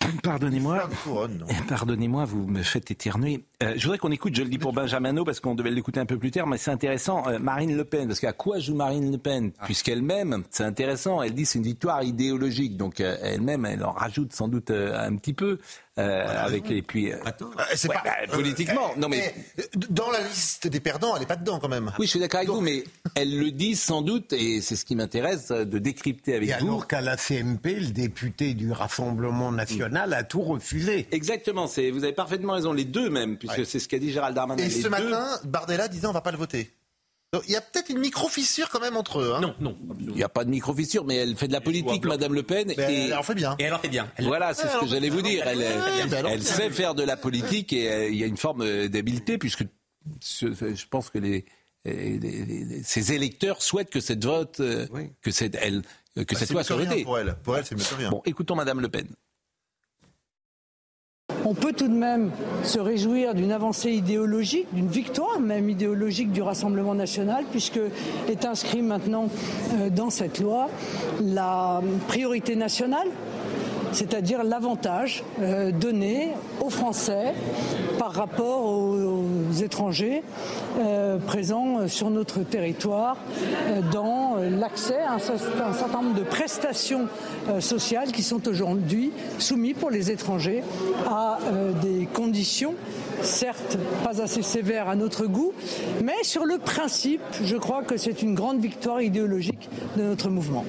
Speaker 1: *coughs* Pardonnez-moi. *coughs* Pardonnez-moi, vous me faites éternuer. Euh, je voudrais qu'on écoute, je le dis pour Benjamin No, parce qu'on devait l'écouter un peu plus tard, mais c'est intéressant, euh, Marine Le Pen, parce qu'à quoi joue Marine Le Pen Puisqu'elle-même, c'est intéressant, elle dit c'est une victoire idéologique, donc euh, elle-même, elle en rajoute sans doute euh, un petit peu, euh, avec et puis... euh,
Speaker 5: Euh, c'est
Speaker 1: ouais,
Speaker 5: pas-
Speaker 1: bah, politiquement,
Speaker 5: euh,
Speaker 1: non mais...
Speaker 5: euh, Dans la liste des perdants, elle n'est pas dedans quand même.
Speaker 1: Oui, je suis d'accord avec vous, mais elle le dit sans doute, et c'est ce qui m'intéresse de décrypter avec
Speaker 3: Et
Speaker 1: vous.
Speaker 3: alors qu'à la CMP, le député du Rassemblement national a tout refusé.
Speaker 1: Exactement, c'est, vous avez parfaitement raison, les deux même, puisque
Speaker 5: Ouais.
Speaker 1: c'est ce qu'a dit Gérald Darmanin.
Speaker 5: Et
Speaker 1: les
Speaker 5: ce
Speaker 1: deux-
Speaker 5: matin, Bardella disait on va pas le voter. Donc, il y a peut-être une micro-fissure quand même entre eux. hein.
Speaker 4: Non, non.
Speaker 1: Il n'y a pas de micro-fissure, mais elle fait de la politique, Madame Le Pen. Et...
Speaker 5: elle en fait bien.
Speaker 2: Et elle en fait bien. Elle-
Speaker 1: Voilà, c'est ce que j'allais vous dire. Elle,
Speaker 5: ben
Speaker 1: sait faire de la politique et euh, il y a une forme euh, d'habileté, puisque je pense que les, les- les- les- ses électeurs souhaitent que cette vote, euh, que cette, elle, que
Speaker 5: Bah,
Speaker 1: cette loi soit votée.
Speaker 5: pour elle. Pour elle, c'est mieux que rien.
Speaker 1: Bon, écoutons Madame Le Pen.
Speaker 16: On peut tout de même se réjouir d'une avancée idéologique, d'une victoire même idéologique du Rassemblement national, puisque est inscrit maintenant euh, dans cette loi la priorité nationale, c'est-à-dire l'avantage euh, donné aux Français par rapport aux, étrangers euh, présents sur notre territoire euh, dans l'accès à un, un certain nombre de prestations euh, sociales qui sont aujourd'hui soumises pour les étrangers à des conditions certes pas assez sévères à notre goût, mais sur le principe, je crois que c'est une grande victoire idéologique de notre mouvement.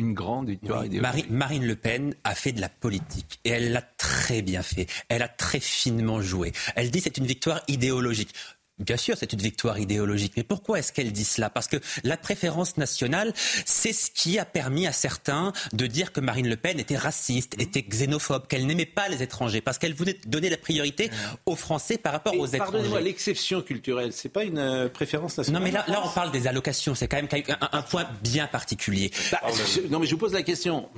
Speaker 1: Une grande victoire.
Speaker 2: Marie- Marine Le Pen a fait de la politique et elle l'a très bien fait. Elle a très finement joué. Elle dit c'est une victoire idéologique. Bien sûr, c'est une victoire idéologique. Mais pourquoi est-ce qu'elle dit cela? Parce que la préférence nationale, c'est ce qui a permis à certains de dire que Marine Le Pen était raciste, était xénophobe, qu'elle n'aimait pas les étrangers, parce qu'elle voulait donner la priorité aux Français par rapport aux étrangers.
Speaker 1: Pardonnez-moi, l'exception culturelle, c'est pas une euh, préférence nationale
Speaker 2: Non, mais là, là, on parle des allocations. C'est quand même un, un point bien particulier.
Speaker 1: Bah, non, mais je vous pose la question.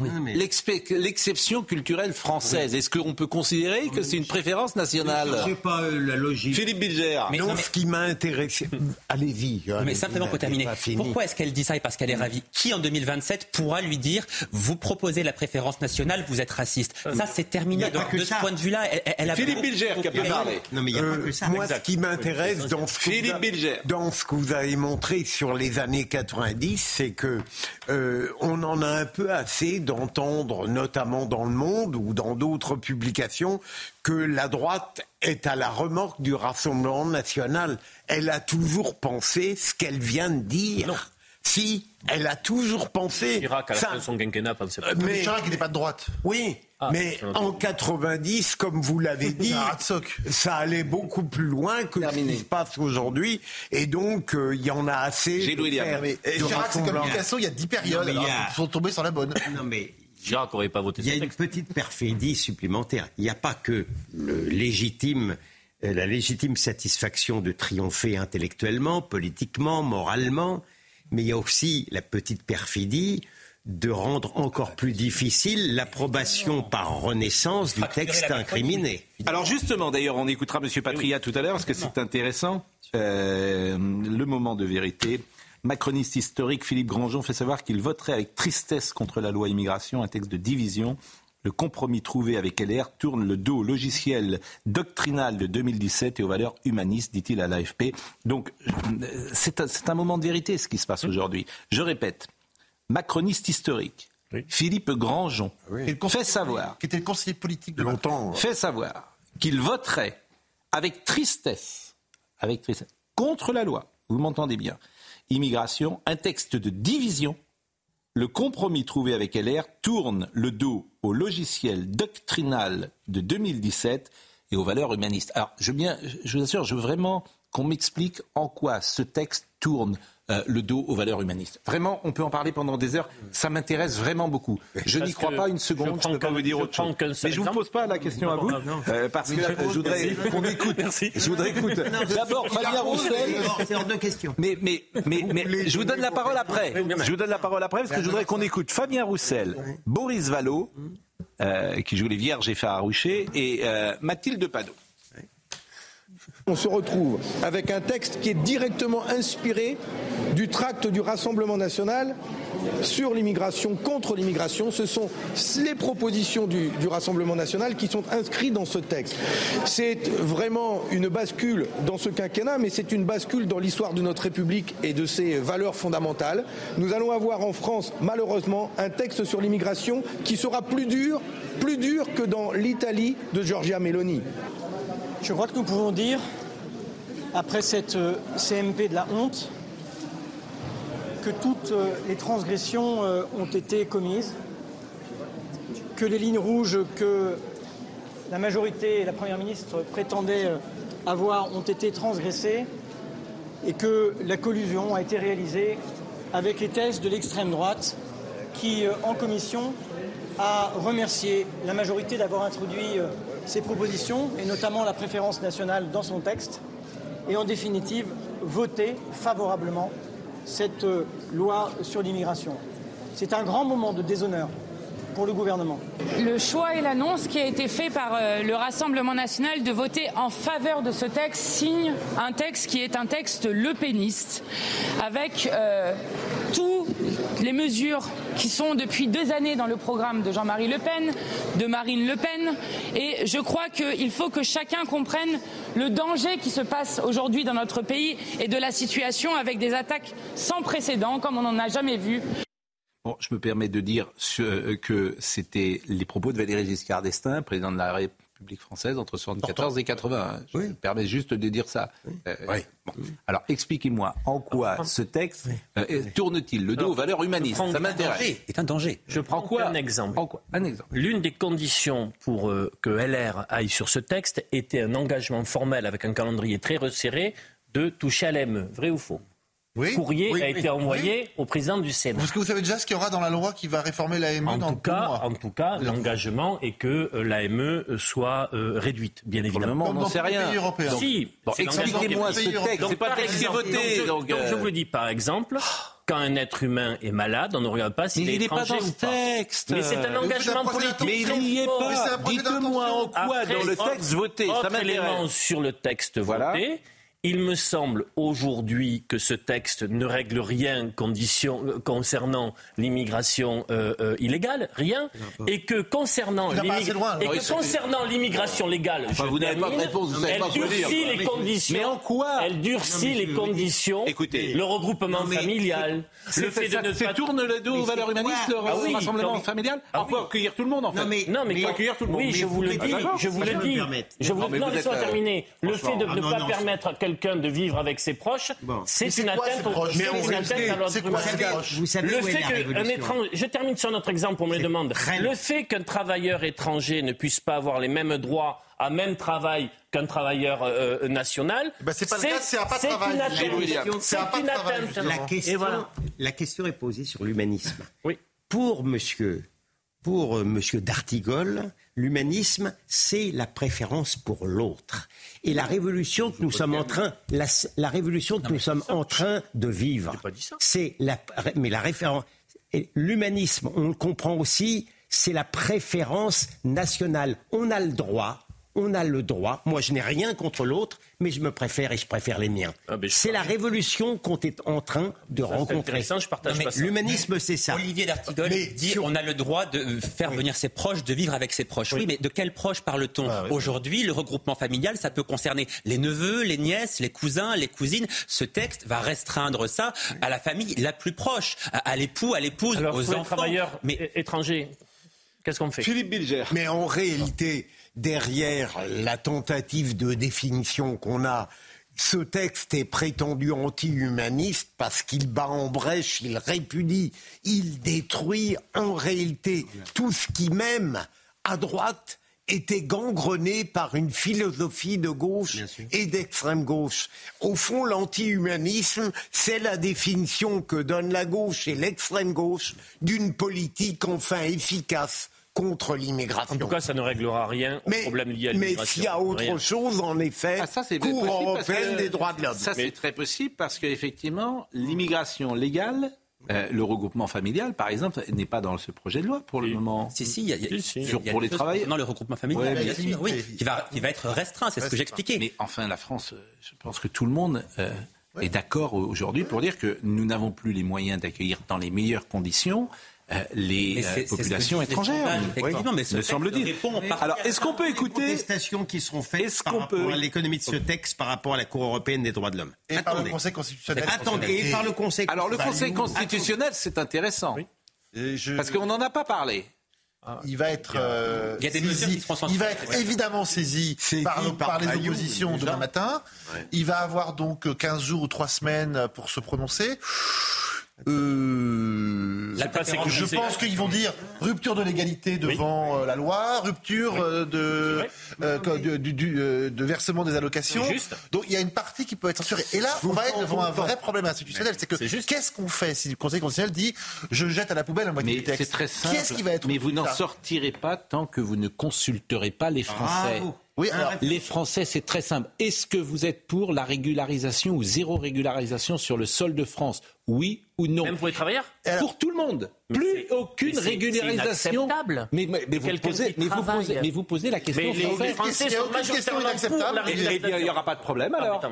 Speaker 1: L'exception culturelle française, est-ce qu'on peut considérer que c'est une préférence nationale?
Speaker 17: Je sais pas euh, la logique.
Speaker 1: Philippe Bilger.
Speaker 3: Mais non, ce qui m'a intéressé. Allez-y.
Speaker 2: mais simplement pour terminer. Pourquoi est-ce qu'elle dit ça et parce qu'elle est ravie Qui en 2027 pourra lui dire vous proposez la préférence nationale, vous êtes raciste Ça, c'est terminé. Donc, de ce point de vue-là, elle, elle, a.
Speaker 1: Philippe Bilger qui a pu parler.
Speaker 3: Non, mais il n'y a pas que ça. Moi, ce qui m'intéresse dans, ce que dans ce que vous avez montré sur les années 90, c'est que euh, on en a un peu assez d'entendre, notamment dans Le Monde ou dans d'autres publications, que la droite est à la remorque du Rassemblement national. Elle a toujours pensé ce qu'elle vient de dire.
Speaker 4: Non.
Speaker 3: Si, elle a toujours pensé.
Speaker 4: Chirac, à la
Speaker 3: ça.
Speaker 4: fin de son quinquennat, pensait pas.
Speaker 5: Mais Chirac, il n'est pas de droite.
Speaker 3: Oui,
Speaker 4: Ah,
Speaker 3: mais en 90, comme vous l'avez dit, ça allait beaucoup plus loin que ce qui se passe aujourd'hui. Et donc, euh, il y en a assez.
Speaker 5: Mais
Speaker 3: de
Speaker 5: Chirac, c'est comme. Picasso, il y a 10 périodes.
Speaker 17: Non, mais il y a-
Speaker 5: alors, Ils sont tombés sur la bonne.
Speaker 17: Non, mais
Speaker 4: Chirac n'aurait pas voté
Speaker 17: il y a une
Speaker 4: texte.
Speaker 17: petite perfidie supplémentaire. Il n'y a pas que le légitime, euh, la légitime satisfaction de triompher intellectuellement, politiquement, moralement, mais il y a aussi la petite perfidie de rendre encore plus difficile l'approbation par renaissance du texte incriminé.
Speaker 1: Alors justement, d'ailleurs, on écoutera M. Patria tout à l'heure parce que c'est intéressant. Euh, le moment de vérité. Macroniste historique Philippe Grandjean fait savoir qu'il voterait avec tristesse contre la loi immigration, un texte de division. Le compromis trouvé avec LR tourne le dos au logiciel doctrinal de 2017 et aux valeurs humanistes, dit-il à l'AFP. Donc, c'est un, c'est un moment de vérité ce qui se passe aujourd'hui. Je répète, macroniste historique, Philippe Grandjean fait savoir
Speaker 5: Qui était le conseiller politique de
Speaker 3: Longtemps.
Speaker 1: fait savoir qu'il voterait avec tristesse, avec tristesse, contre la loi, vous m'entendez bien, immigration, un texte de division. Le compromis trouvé avec LR tourne le dos au logiciel doctrinal de 2017 et aux valeurs humanistes. Alors, je, vous assure, je veux vraiment qu'on m'explique en quoi ce texte tourne euh, le dos aux valeurs humanistes. Vraiment, on peut en parler pendant des heures. Ça m'intéresse vraiment beaucoup. Je n'y crois pas une seconde. Je ne peux pas vous dire autre chose. Mais je ne vous pose pas la question à vous,
Speaker 4: Non, non.
Speaker 1: euh, parce que je voudrais qu'on écoute.
Speaker 4: Merci.
Speaker 1: Je voudrais écouter. D'abord, Fabien Roussel.
Speaker 17: C'est hors de question.
Speaker 1: Mais, mais, mais, mais je vous donne la parole après. Je vous donne la parole après parce que je voudrais qu'on écoute Fabien Roussel, Boris Vallot, euh, qui joue les Vierges et Farouché, et euh, Mathilde Panot.
Speaker 18: On se retrouve avec un texte qui est directement inspiré du tract du Rassemblement national sur l'immigration, contre l'immigration. Ce sont les propositions du, Rassemblement national qui sont inscrites dans ce texte. C'est vraiment une bascule dans ce quinquennat, mais c'est une bascule dans l'histoire de notre République et de ses valeurs fondamentales. Nous allons avoir en France, malheureusement, un texte sur l'immigration qui sera plus dur, plus dur que dans l'Italie de Giorgia Meloni.
Speaker 19: Je crois que nous pouvons dire, après cette euh, CMP de la honte, que toutes euh, les transgressions euh, ont été commises, que les lignes rouges que la majorité et la Première ministre prétendaient avoir ont été transgressées et que la collusion a été réalisée avec les thèses de l'extrême droite qui, en commission, a remercié la majorité d'avoir introduit ces propositions, et notamment la préférence nationale dans son texte, et en définitive voté favorablement cette euh, loi sur l'immigration. C'est un grand moment de déshonneur Le
Speaker 20: choix et l'annonce qui a été fait par euh, le Rassemblement national de voter en faveur de ce texte signe un texte qui est un texte lepéniste, avec euh, toutes les mesures qui sont depuis deux années dans le programme de Jean-Marie Le Pen, de Marine Le Pen. Et je crois qu'il faut que chacun comprenne le danger qui se passe aujourd'hui dans notre pays et de la situation avec des attaques sans précédent, comme on n'en a jamais vu.
Speaker 1: Bon, je me permets de dire ce- euh, que c'était les propos de Valéry Giscard d'Estaing, président de la République française, entre 74 et 80. Je me permets juste de dire ça. Euh, bon. Alors, expliquez-moi, en quoi ce texte euh, tourne-t-il le dos aux valeurs humanistes? Ça m'intéresse.
Speaker 2: un danger.
Speaker 4: Je prends
Speaker 1: quoi
Speaker 4: un exemple.
Speaker 1: En quoi? Un exemple.
Speaker 4: L'une des conditions pour euh, que LR aille sur ce texte était un engagement formel avec un calendrier très resserré de toucher à l'AME. Vrai ou faux?
Speaker 5: Oui,
Speaker 4: courrier
Speaker 5: oui,
Speaker 4: a été envoyé au président du Sénat.
Speaker 5: Est-ce que vous savez déjà ce qu'il y aura dans la loi qui va réformer l'AME
Speaker 4: en
Speaker 5: dans
Speaker 4: tout cas,
Speaker 5: mois
Speaker 4: En tout cas, l'engagement est que euh, l'AME soit euh, réduite, bien évidemment.
Speaker 1: on n'en sait rien.
Speaker 4: Si,
Speaker 1: Bon, expliquez-moi ce texte. C'est pas texte qui est voté,
Speaker 4: Donc, je,
Speaker 1: donc,
Speaker 4: donc je
Speaker 1: euh,
Speaker 4: vous le dis, par exemple, quand un être humain est malade, on ne regarde pas s'il
Speaker 1: Mais
Speaker 4: est
Speaker 1: il n'est pas dans
Speaker 4: ou pas.
Speaker 1: texte.
Speaker 4: Mais c'est un engagement politique.
Speaker 1: Mais il n'y est pas. Dites-moi en quoi
Speaker 4: Après,
Speaker 1: dans le texte voté. Ça
Speaker 4: Autre
Speaker 1: m'intéresse.
Speaker 4: élément sur le texte
Speaker 1: Voilà.
Speaker 4: voté. Il me semble aujourd'hui que ce texte ne règle rien condition- euh, concernant l'immigration euh, euh, illégale, rien, et que concernant l'immigration légale,
Speaker 1: Enfin,
Speaker 4: je
Speaker 1: vous n'avez pas de réponse, vous savez
Speaker 4: elle
Speaker 1: pas
Speaker 4: durcit les
Speaker 1: Mais-
Speaker 4: conditions.
Speaker 1: mais en quoi
Speaker 4: Elle durcit les conditions.
Speaker 1: Écoutez.
Speaker 4: le regroupement
Speaker 1: Non, mais
Speaker 4: familial, le fait de
Speaker 1: ça,
Speaker 4: ne
Speaker 1: c'est
Speaker 4: pas
Speaker 1: tourne le dos aux valeurs humanistes, le
Speaker 4: Ah oui,
Speaker 1: rassemblement
Speaker 4: mais-
Speaker 1: familial.
Speaker 4: Ah
Speaker 1: On peut
Speaker 4: oui.
Speaker 1: accueillir tout le monde en fait.
Speaker 17: Non, mais-
Speaker 4: non, mais quand-
Speaker 1: accueillir tout le monde.
Speaker 4: oui,
Speaker 17: Mais
Speaker 4: je
Speaker 17: vous
Speaker 4: le dis,
Speaker 17: Ah,
Speaker 4: je vous le dis. Je vous
Speaker 1: mais êtes, euh,
Speaker 4: terminer. Le fait de
Speaker 17: ah
Speaker 4: ne pas permettre à quelqu'un de vivre avec ses proches,
Speaker 17: Bon.
Speaker 4: c'est une
Speaker 5: quoi,
Speaker 4: atteinte
Speaker 5: Mais on
Speaker 4: une
Speaker 5: sait-
Speaker 4: atteinte à l'ordre Le fait
Speaker 17: la
Speaker 4: qu'un étranger, je termine sur notre exemple, on me le demande. Le fait qu'un travailleur étranger ne puisse pas avoir les mêmes droits à même travail qu'un travailleur euh, euh, national,
Speaker 5: Ben, c'est pas le cas, c'est un pas de
Speaker 4: c'est
Speaker 5: travail. c'est
Speaker 4: une atteinte.
Speaker 17: La question,
Speaker 4: voilà.
Speaker 17: la question est posée sur l'humanisme.
Speaker 4: Oui.
Speaker 17: Pour monsieur, pour euh, monsieur D'Artigol, l'humanisme, c'est la préférence pour l'autre. Et la révolution que nous sommes en train, la, la révolution que nous sommes en train de vivre, c'est la, mais la référence, l'humanisme, on le comprend aussi, c'est la préférence nationale. On a le droit. On a le droit, moi je n'ai rien contre l'autre, mais je me préfère et je préfère les miens.
Speaker 4: Ah, ben,
Speaker 17: c'est la révolution qu'on est en train de
Speaker 4: Ça, c'est
Speaker 17: rencontrer.
Speaker 4: je partage
Speaker 2: Non, mais
Speaker 4: pas ça.
Speaker 17: L'humanisme, c'est ça.
Speaker 2: Olivier D'Artigol dit
Speaker 17: sur-
Speaker 2: on a le droit de faire venir ses proches, de vivre avec ses proches. Oui, mais de quels proches parle-t-on
Speaker 5: Ah, oui.
Speaker 2: Aujourd'hui, le regroupement familial, ça peut concerner les neveux, les nièces, les cousins, les cousines. Ce texte va restreindre ça à la famille la plus proche, à, l'époux, à l'épouse,
Speaker 4: Alors,
Speaker 2: aux
Speaker 4: pour les
Speaker 2: enfants.
Speaker 4: travailleurs
Speaker 2: Mais
Speaker 4: étrangers, qu'est-ce qu'on fait?
Speaker 1: Philippe Bilger.
Speaker 3: Mais en réalité, derrière la tentative de définition qu'on a, ce texte est prétendu anti-humaniste parce qu'il bat en brèche, il répudie, il détruit en réalité tout ce qui même à droite était gangrené par une philosophie de gauche et d'extrême gauche. Au fond, l'anti-humanisme, c'est la définition que donne la gauche et l'extrême gauche d'une politique enfin efficace contre l'immigration.
Speaker 4: En tout cas, ça ne réglera rien au
Speaker 3: Mais,
Speaker 4: problème lié à
Speaker 3: mais
Speaker 4: l'immigration.
Speaker 3: s'il y a autre
Speaker 4: Rien.
Speaker 3: chose, en effet,
Speaker 1: Ah, ça,
Speaker 3: Cour européenne
Speaker 1: que-
Speaker 3: des droits de l'homme.
Speaker 1: Ça, c'est très possible parce qu'effectivement, l'immigration légale, euh, le regroupement familial, par exemple, n'est pas dans ce projet de loi pour le moment.
Speaker 2: Si, si, il y a, y a-
Speaker 4: Si, si.
Speaker 2: il y a
Speaker 1: Sur- pour les travailleurs.
Speaker 2: concernant le regroupement familial,
Speaker 1: Ouais,
Speaker 2: bien
Speaker 1: mais-
Speaker 2: sûr, oui, qui va, qui va être restreint, c'est ce que j'expliquais.
Speaker 1: Mais enfin, la France, euh, je pense que tout le monde euh, est d'accord aujourd'hui pour dire que nous n'avons plus les moyens d'accueillir dans les meilleures conditions euh, les
Speaker 2: Mais
Speaker 1: euh,
Speaker 2: ce que
Speaker 1: populations
Speaker 2: les
Speaker 1: étrangères.
Speaker 2: sondages, effectivement, mais ce
Speaker 1: me semble-t-il. Alors, est-ce qu'on peut
Speaker 17: Les
Speaker 1: écouter
Speaker 17: protestations qui seront faites par rapport
Speaker 1: peut-
Speaker 17: à l'économie de ce texte par rapport à la Cour européenne des droits de l'homme?
Speaker 5: Et par le
Speaker 17: Attendez.
Speaker 5: Conseil constitutionnel.
Speaker 17: Attendez, et par le Conseil
Speaker 1: Alors, le Conseil
Speaker 17: constitutionnel.
Speaker 1: constitutionnel, c'est intéressant.
Speaker 5: Je-
Speaker 1: Parce qu'on n'en a pas parlé.
Speaker 5: il va être euh,
Speaker 2: Il y a des mesures
Speaker 5: saisi, il va être
Speaker 2: ouais.
Speaker 5: évidemment saisi
Speaker 3: Saisi
Speaker 5: par, le-
Speaker 3: par
Speaker 5: par les
Speaker 3: Bayou,
Speaker 5: oppositions demain matin. Il va avoir donc 15 jours ou 3 semaines pour se prononcer. Euh,
Speaker 2: La préférence
Speaker 5: je pense qu'ils vont dire rupture de l'égalité devant euh, la loi, rupture euh, de, euh, que- de, du- du, euh, de versement des allocations.
Speaker 4: Juste.
Speaker 5: Donc il y a une partie qui peut être censurée. Et là, on va être devant un vrai problème institutionnel. C'est que qu'est-ce qu'on fait si le Conseil constitutionnel dit je jette à la poubelle la moitié du texte
Speaker 1: c'est très simple.
Speaker 5: Qu'est-ce qui va être
Speaker 1: Mais vous n'en sortirez pas tant que vous ne consulterez pas les Français.
Speaker 17: Bravo.
Speaker 5: Oui, alors.
Speaker 1: Les Français, c'est très simple. Est-ce que vous êtes pour la régularisation ou zéro régularisation sur le sol de France? Oui ou non?
Speaker 4: Même pour les travailleurs?
Speaker 1: Pour tout le monde.
Speaker 4: Mais
Speaker 1: Plus aucune
Speaker 4: mais
Speaker 1: régularisation. Mais, mais- mais vous posez, mais, vous posez, mais vous posez la question
Speaker 4: Mais les,
Speaker 1: Français.
Speaker 4: les Français sont pour la
Speaker 1: Eh bien,
Speaker 4: régularisation.
Speaker 1: il n'y aura pas de problème
Speaker 4: Ah,
Speaker 1: alors.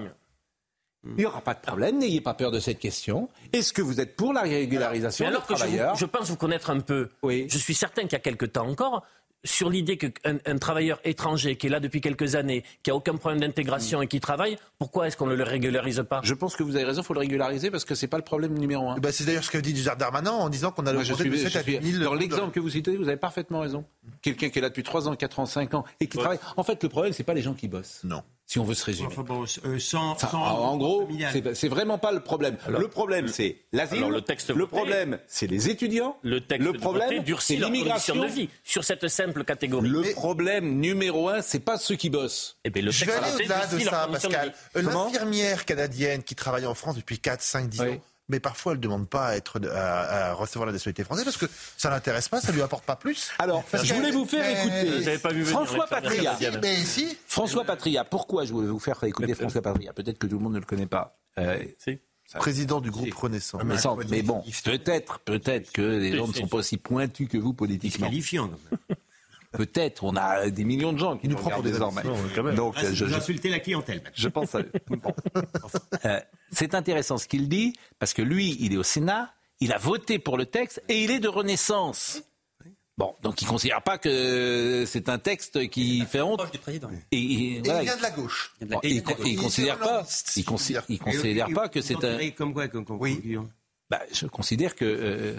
Speaker 1: Il n'y aura pas de problème, n'ayez pas peur de cette question. Est-ce que vous êtes pour la régularisation des
Speaker 4: alors que je, vous-
Speaker 1: travailleurs
Speaker 4: je pense vous connaître un peu,
Speaker 1: Oui.
Speaker 4: je suis certain qu'il y a quelque temps encore, sur l'idée qu'un un travailleur étranger qui est là depuis quelques années, qui a aucun problème d'intégration et qui travaille, pourquoi est-ce qu'on ne le régularise pas?
Speaker 1: Je pense que vous avez raison, il faut le régulariser parce que c'est pas le problème numéro un.
Speaker 5: Eh ben, c'est d'ailleurs ce que dit Gérard Darmanin en disant qu'on a le
Speaker 1: je
Speaker 5: de
Speaker 1: suis,
Speaker 5: 7
Speaker 1: je
Speaker 5: à
Speaker 1: suis-
Speaker 5: 8 000
Speaker 1: dans l'exemple que vous citez, vous avez parfaitement raison. Quelqu'un qui est là depuis 3 ans, 4 ans, 5 ans et qui travaille. En fait, le problème, c'est pas les gens qui bossent.
Speaker 5: Non.
Speaker 1: Si on veut se résumer.
Speaker 17: Enfin bon, euh, sans,
Speaker 1: Enfin,
Speaker 17: sans-
Speaker 1: en gros, c'est vraiment pas le problème. le problème, c'est l'asile.
Speaker 4: le texte
Speaker 1: Le
Speaker 4: voté-
Speaker 1: problème, c'est les étudiants.
Speaker 4: Le texte
Speaker 1: le
Speaker 4: du
Speaker 1: problème, c'est l'immigration.
Speaker 4: de vie sur cette simple catégorie.
Speaker 1: Le problème numéro un, c'est pas ceux qui bossent.
Speaker 4: Eh bien, le
Speaker 5: Je vais aller au-delà de ça, Pascal. Euh, L'infirmière canadienne qui travaille en France depuis 4, 5, 10 ans, mais parfois elle ne demande pas à, être, à, à recevoir la nationalité française parce que ça l'intéresse pas, ça lui apporte pas plus.
Speaker 1: Alors,
Speaker 5: Parce
Speaker 1: je voulais vous faire
Speaker 5: mais-
Speaker 1: écouter
Speaker 4: Vous avez pas vu venir
Speaker 1: François Patria.
Speaker 5: Mais si,
Speaker 1: François Patria, pourquoi je voulais vous faire écouter François Patria? Peut-être que tout le monde ne le connaît pas. Euh, ça-
Speaker 5: président du groupe Renaissance.
Speaker 1: mais, sans- mais bon, peut-être, peut-être que les gens ne sont pas aussi pointus que vous politiquement.
Speaker 17: Qualifiant.
Speaker 1: Peut-être, on a des millions de gens qui nous
Speaker 5: des
Speaker 1: désormais. Donc,
Speaker 17: Ah,
Speaker 1: je,
Speaker 17: vous
Speaker 1: je-
Speaker 17: insultez la clientèle.
Speaker 1: je pense à. Bon. *laughs* Euh, c'est intéressant ce qu'il dit, parce que lui, il est au Sénat, il a voté pour le texte et il est de Renaissance. Bon, donc il ne considère pas que c'est un texte qui fait honte.
Speaker 2: Du président.
Speaker 1: Et, et
Speaker 5: Et
Speaker 1: voilà,
Speaker 5: il vient de la gauche.
Speaker 1: Bon,
Speaker 2: Et
Speaker 1: il,
Speaker 5: gauche.
Speaker 1: considère pas, il, consi- il considère
Speaker 17: et-
Speaker 1: pas que c'est un.
Speaker 17: Comme quoi, comme conclusion
Speaker 1: Bah, je considère que euh,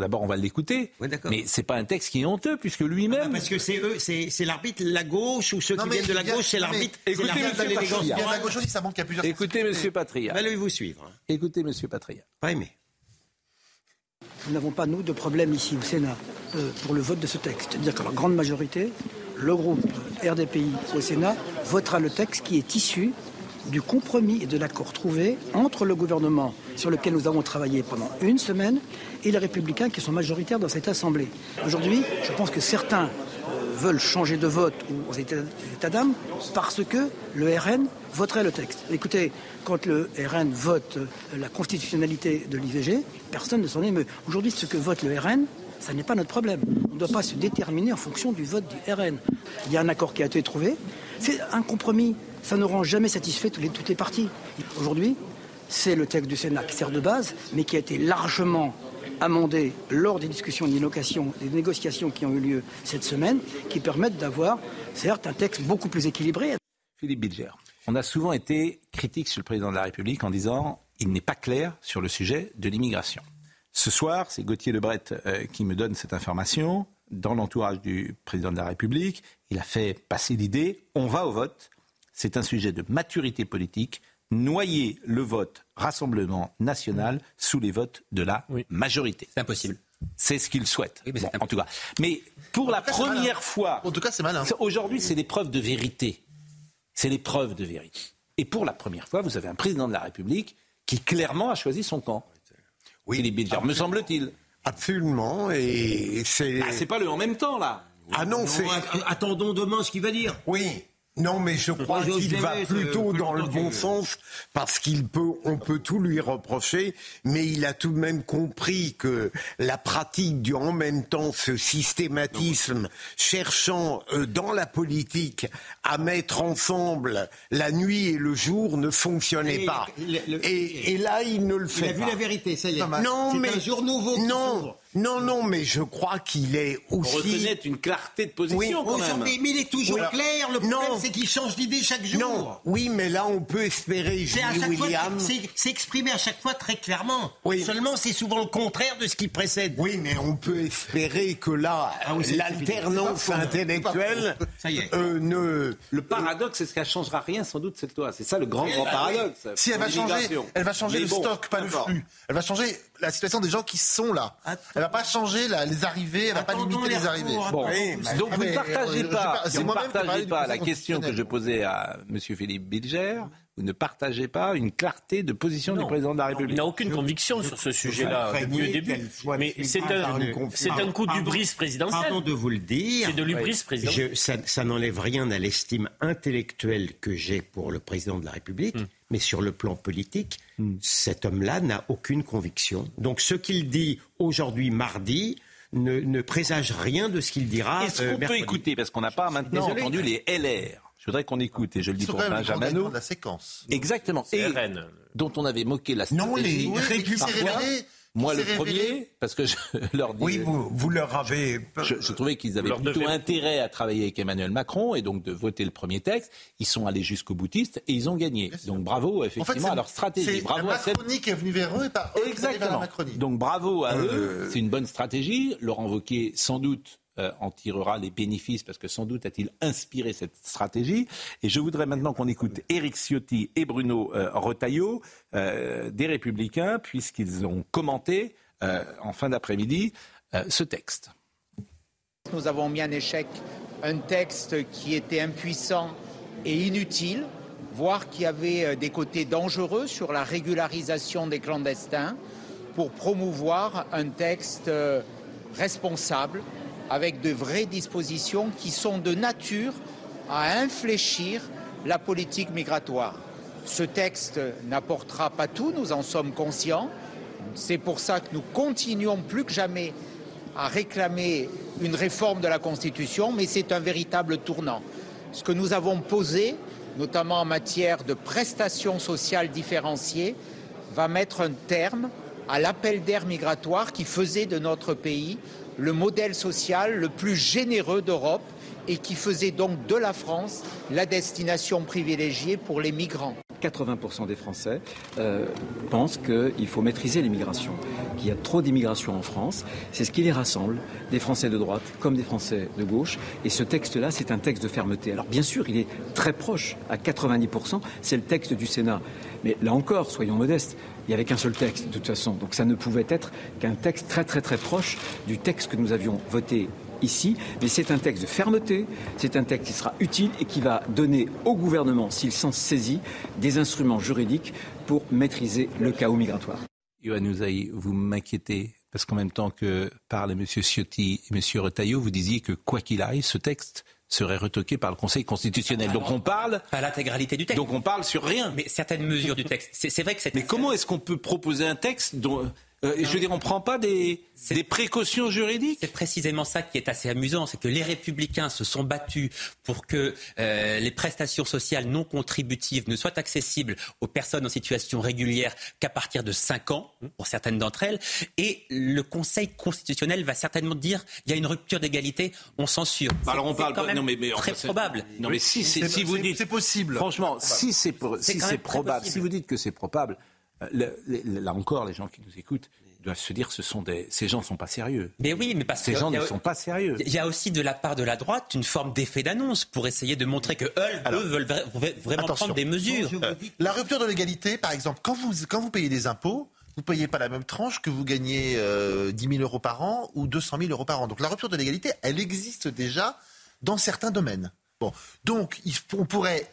Speaker 1: d'abord on va l'écouter,
Speaker 17: d'accord.
Speaker 1: mais c'est pas un texte qui est honteux puisque
Speaker 17: Ah,
Speaker 1: lui-même.
Speaker 17: Parce que c'est eux, c'est l'arbitre, la gauche ou ceux
Speaker 5: Non,
Speaker 17: qui viennent de la gauche, c'est l'arbitre. c'est
Speaker 1: écoutez,
Speaker 17: de
Speaker 5: la gauche aussi, ça plusieurs.
Speaker 1: Écoutez, Monsieur Patria.
Speaker 17: Allez vous suivre. hein.
Speaker 1: Écoutez, Monsieur Patria.
Speaker 17: Pas aimé.
Speaker 16: Nous n'avons pas, nous, de problème ici au Sénat euh, pour le vote de ce texte. C'est-à-dire que la grande majorité, le groupe RDPI au Sénat votera le texte qui est issu du compromis et de l'accord trouvé entre le gouvernement sur lequel nous avons travaillé pendant une semaine et les républicains qui sont majoritaires dans cette Assemblée. Aujourd'hui, je pense que certains euh, veulent changer de vote ou aux états, d'âme parce que le RN voterait le texte. Écoutez, quand le RN vote euh, la constitutionnalité de l'IVG, personne ne s'en émeut. Aujourd'hui, ce que vote le RN, ça n'est pas notre problème. On ne doit pas se déterminer en fonction du vote du RN. Il y a un accord qui a été trouvé. C'est un compromis. Ça ne rend jamais satisfait toutes les, toutes parties. Aujourd'hui, c'est le texte du Sénat qui sert de base, mais qui a été largement amendé lors des discussions des négociations, des négociations qui ont eu lieu cette semaine, qui permettent d'avoir, certes, un texte beaucoup plus équilibré.
Speaker 1: Philippe Bilger. On a souvent été critique sur le président de la République en disant il n'est pas clair sur le sujet de l'immigration. Ce soir, c'est Gauthier Lebret euh, qui me donne cette information. Dans l'entourage du président de la République, il a fait passer l'idée on va au vote. C'est un sujet de maturité politique. Noyer le vote Rassemblement national sous les votes de la majorité.
Speaker 2: C'est impossible.
Speaker 1: C'est ce qu'il souhaite.
Speaker 2: Oui, mais
Speaker 1: Bon,
Speaker 2: c'est
Speaker 1: en tout cas. Mais pour la
Speaker 5: cas,
Speaker 1: première fois,
Speaker 5: En tout cas, c'est malin.
Speaker 1: c'est- Aujourd'hui, c'est l'épreuve de vérité. C'est l'épreuve de vérité. Et pour la première fois, vous avez un président de la République qui clairement a choisi son camp. Oui, Philippe Bilger, me semble-t-il.
Speaker 3: Absolument, et c'est...
Speaker 1: Ah, c'est pas le en même temps, là.
Speaker 3: Ah non, c'est...
Speaker 17: Attendons demain ce qu'il va dire.
Speaker 3: Oui. Non, mais je crois qu'il va plutôt dans le bon sens parce qu'il peut, on peut tout lui reprocher, mais il a tout de même compris que la pratique du en même temps, ce systématisme cherchant euh, dans la politique à mettre ensemble la nuit et le jour ne fonctionnait pas. et, et là, il ne le
Speaker 17: Il
Speaker 3: fait
Speaker 17: a vu
Speaker 3: pas.
Speaker 17: la vérité, ça y est.
Speaker 3: Non, mais
Speaker 17: un jour nouveau.
Speaker 3: non. Non, non, mais je crois qu'il est aussi.
Speaker 1: reconnaît une clarté de position,
Speaker 3: Oui,
Speaker 1: quand même.
Speaker 17: Aujourd'hui, mais il est toujours
Speaker 3: Oui.
Speaker 17: clair. Le problème,
Speaker 3: Non.
Speaker 17: c'est qu'il change d'idée chaque jour.
Speaker 3: Non, oui, mais là, on peut espérer,
Speaker 17: C'est à
Speaker 3: Julie
Speaker 17: chaque fois,
Speaker 3: William.
Speaker 17: c'est- exprimé à chaque fois très clairement.
Speaker 3: Oui.
Speaker 17: Seulement, c'est souvent le contraire de ce qui précède.
Speaker 3: Oui, mais on peut espérer que là,
Speaker 17: Ah oui,
Speaker 3: l'alternance intellectuelle
Speaker 17: Ça y est.
Speaker 3: euh, ne.
Speaker 1: Le paradoxe, c'est ce qu'elle changera rien, sans doute, cette loi. C'est ça le grand, grand paradoxe.
Speaker 5: Si elle va changer, elle va changer
Speaker 1: Mais
Speaker 5: le
Speaker 1: bon,
Speaker 5: stock, pas le flux. Elle va changer la situation des gens qui sont là. Elle va pas changer la- les arrivées, elle va pas limiter
Speaker 17: les
Speaker 5: les arrivées.
Speaker 1: Bon,
Speaker 5: Oui, bah,
Speaker 1: donc
Speaker 5: ah,
Speaker 1: vous ne
Speaker 5: mais,
Speaker 1: partagez
Speaker 5: euh, je-
Speaker 1: pas,
Speaker 5: c'est
Speaker 1: vous partagez pas la question que je posais à M. Philippe Bilger, vous ne partagez pas une clarté de position du président de la
Speaker 4: Il
Speaker 1: République.
Speaker 4: n'a aucune conviction sur ce sujet-là depuis le début. Mais c'est un, c'est coup d'ubris présidentiel.
Speaker 17: Pardon de vous le dire.
Speaker 4: C'est de l'ubris présidentiel.
Speaker 17: Je- ça, ça n'enlève rien à l'estime intellectuelle que j'ai pour le président de la République,
Speaker 4: Hmm.
Speaker 17: mais sur le plan politique, cet homme-là n'a aucune conviction. Donc ce qu'il dit aujourd'hui, mardi, ne, ne présage rien de ce qu'il dira.
Speaker 1: Est-ce
Speaker 17: euh,
Speaker 1: qu'on peut écouter, parce qu'on n'a pas maintenant
Speaker 17: désolé.
Speaker 1: entendu les LR voudrais qu'on écoute, et je le dis pour Benjamin
Speaker 5: la séquence.
Speaker 1: Exactement. Et
Speaker 4: RN.
Speaker 1: dont on avait moqué la
Speaker 3: Non, les.
Speaker 5: Oui,
Speaker 3: républicains.
Speaker 1: Moi, le premier, parce que je *laughs* leur dis.
Speaker 3: Oui, vous, vous leur avez.
Speaker 1: Je, je trouvais qu'ils avaient
Speaker 4: leur
Speaker 1: plutôt
Speaker 4: devez-
Speaker 1: intérêt à travailler avec Emmanuel Macron et donc de voter le premier texte. Ils sont allés jusqu'au boutiste et ils ont gagné. Donc bravo effectivement à leur stratégie.
Speaker 5: C'est
Speaker 1: Bravo
Speaker 5: la
Speaker 1: à cette
Speaker 5: Macronie qui est venue vers eux et pas eux vers la
Speaker 1: Exactement.
Speaker 5: Macronie.
Speaker 1: Donc bravo à
Speaker 3: Euh,
Speaker 1: eux. C'est une bonne stratégie. Laurent Wauquiez, sans doute, euh, en tirera les bénéfices parce que sans doute a-t-il inspiré cette stratégie. Et je voudrais maintenant qu'on écoute Éric Ciotti et Bruno euh, Retailleau des Républicains puisqu'ils ont commenté en fin d'après-midi ce texte.
Speaker 21: Nous avons mis en échec un texte qui était impuissant et inutile, voire qui avait des côtés dangereux sur la régularisation des clandestins pour promouvoir un texte euh, responsable avec de vraies dispositions qui sont de nature à infléchir la politique migratoire. Ce texte n'apportera pas tout, nous en sommes conscients. C'est pour ça que nous continuons plus que jamais à réclamer une réforme de la Constitution, mais c'est un véritable tournant. Ce que nous avons posé, notamment en matière de prestations sociales différenciées, va mettre un terme à l'appel d'air migratoire qui faisait de notre pays le modèle social le plus généreux d'Europe et qui faisait donc de la France la destination privilégiée pour les migrants.
Speaker 22: 80% des Français euh, pensent qu'il faut maîtriser l'immigration, qu'il y a trop d'immigration en France. C'est ce qui les rassemble, des Français de droite comme des Français de gauche. Et ce texte-là, c'est un texte de fermeté. Alors bien sûr, il est très proche, à 90%, c'est le texte du Sénat. Mais là encore, soyons modestes, il n'y avait qu'un seul texte de toute façon. Donc ça ne pouvait être qu'un texte très très très proche du texte que nous avions voté ici, mais c'est un texte de fermeté, c'est un texte qui sera utile et qui va donner au gouvernement, s'il s'en saisit, des instruments juridiques pour maîtriser le chaos migratoire.
Speaker 1: Yohann Ouzaï, vous m'inquiétez parce qu'en même temps que parlent M. Ciotti et M. Retailleau, vous disiez que quoi qu'il arrive, ce texte serait retoqué par le Conseil constitutionnel. donc on parle
Speaker 2: pas l'intégralité du texte.
Speaker 1: Donc on parle sur rien.
Speaker 2: Mais certaines mesures du texte. C'est vrai que
Speaker 1: Mais comment est-ce qu'on peut proposer un texte dont euh, je veux dire, on ne prend pas des, des précautions juridiques
Speaker 2: C'est précisément ça qui est assez amusant, c'est que les républicains se sont battus pour que euh, les prestations sociales non contributives ne soient accessibles aux personnes en situation régulière qu'à partir de 5 ans, pour certaines d'entre elles. Et le Conseil constitutionnel va certainement dire il y a une rupture d'égalité, on censure.
Speaker 1: Bah alors on parle
Speaker 2: quand même
Speaker 1: non mais, mais
Speaker 2: très probable.
Speaker 1: Non mais si, si vous dites
Speaker 5: c'est possible.
Speaker 1: Franchement, si c'est si c'est probable, si vous dites que c'est probable euh, là encore, les gens qui nous écoutent doivent se dire ce sont des, ces gens ne sont pas sérieux.
Speaker 2: Mais oui, mais parce
Speaker 1: ces
Speaker 2: que
Speaker 1: gens ne sont pas sérieux.
Speaker 2: Il y a aussi de la part de la droite une forme d'effet d'annonce pour essayer de montrer que eux, veulent vraiment prendre des mesures.
Speaker 5: Euh, la rupture de l'égalité, par exemple, quand vous, quand vous payez des impôts, vous ne payez pas la même tranche que vous gagnez euh, 10 000 euros par an ou 200 000 euros par an. Donc la rupture de l'égalité, elle existe déjà dans certains domaines. Bon, donc on pourrait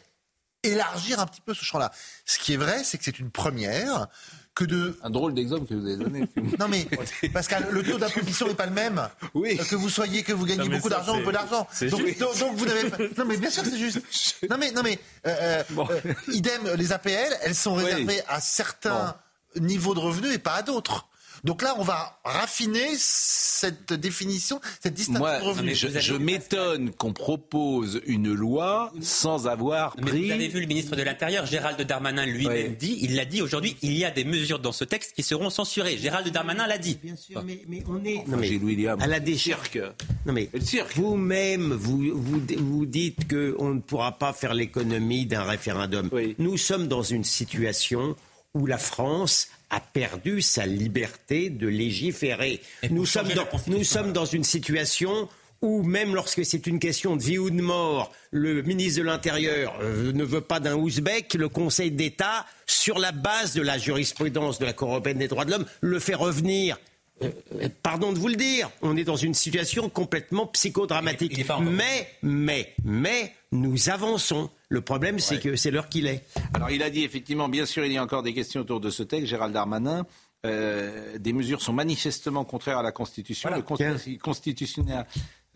Speaker 5: élargir un petit peu ce champ-là. Ce qui est vrai, c'est que c'est une première. Que de...
Speaker 1: Un drôle d'exemple que vous avez donné. *laughs*
Speaker 5: non mais parce que le taux d'imposition n'est pas le même. Oui. Que vous soyez, que vous gagnez beaucoup d'argent ou peu d'argent. Donc, donc, vous n'avez. Non mais bien sûr c'est juste. *laughs* Non mais non mais euh, euh, euh, idem les APL, elles sont réservées à certains niveaux de revenus et pas à d'autres. Donc là, on va raffiner cette définition, cette distinction
Speaker 1: Moi,
Speaker 5: de revenus.
Speaker 1: je, m'étonne qu'on propose une loi sans avoir pris.
Speaker 2: Mais vous avez vu le ministre de l'Intérieur, Gérald Darmanin, lui-même dit, il l'a dit aujourd'hui, il y a des mesures dans ce texte qui seront censurées. Gérald Darmanin l'a dit.
Speaker 17: Bien sûr, mais, on est
Speaker 1: non, mais, William.
Speaker 17: à la décharque. Non mais vous-même, vous, vous, vous dites qu'on ne pourra pas faire l'économie d'un référendum. Nous sommes dans une situation où la France a perdu sa liberté de légiférer. Nous sommes, dans, nous sommes dans une situation où même lorsque c'est une question de vie ou de mort, le ministre de l'Intérieur euh, ne veut pas d'un Ouzbek, le Conseil d'État, sur la base de la jurisprudence de la Cour européenne des droits de l'homme, le fait revenir. Euh, euh, pardon de vous le dire, on est dans une situation complètement psychodramatique. mais, mais, mais, nous avançons. Le problème, c'est que c'est l'heure qu'il est.
Speaker 1: Alors, il a dit effectivement, bien sûr, il y a encore des questions autour de ce texte, Gérald Darmanin. Euh, des mesures sont manifestement contraires à la Constitution. Le, conseil constitutionnel,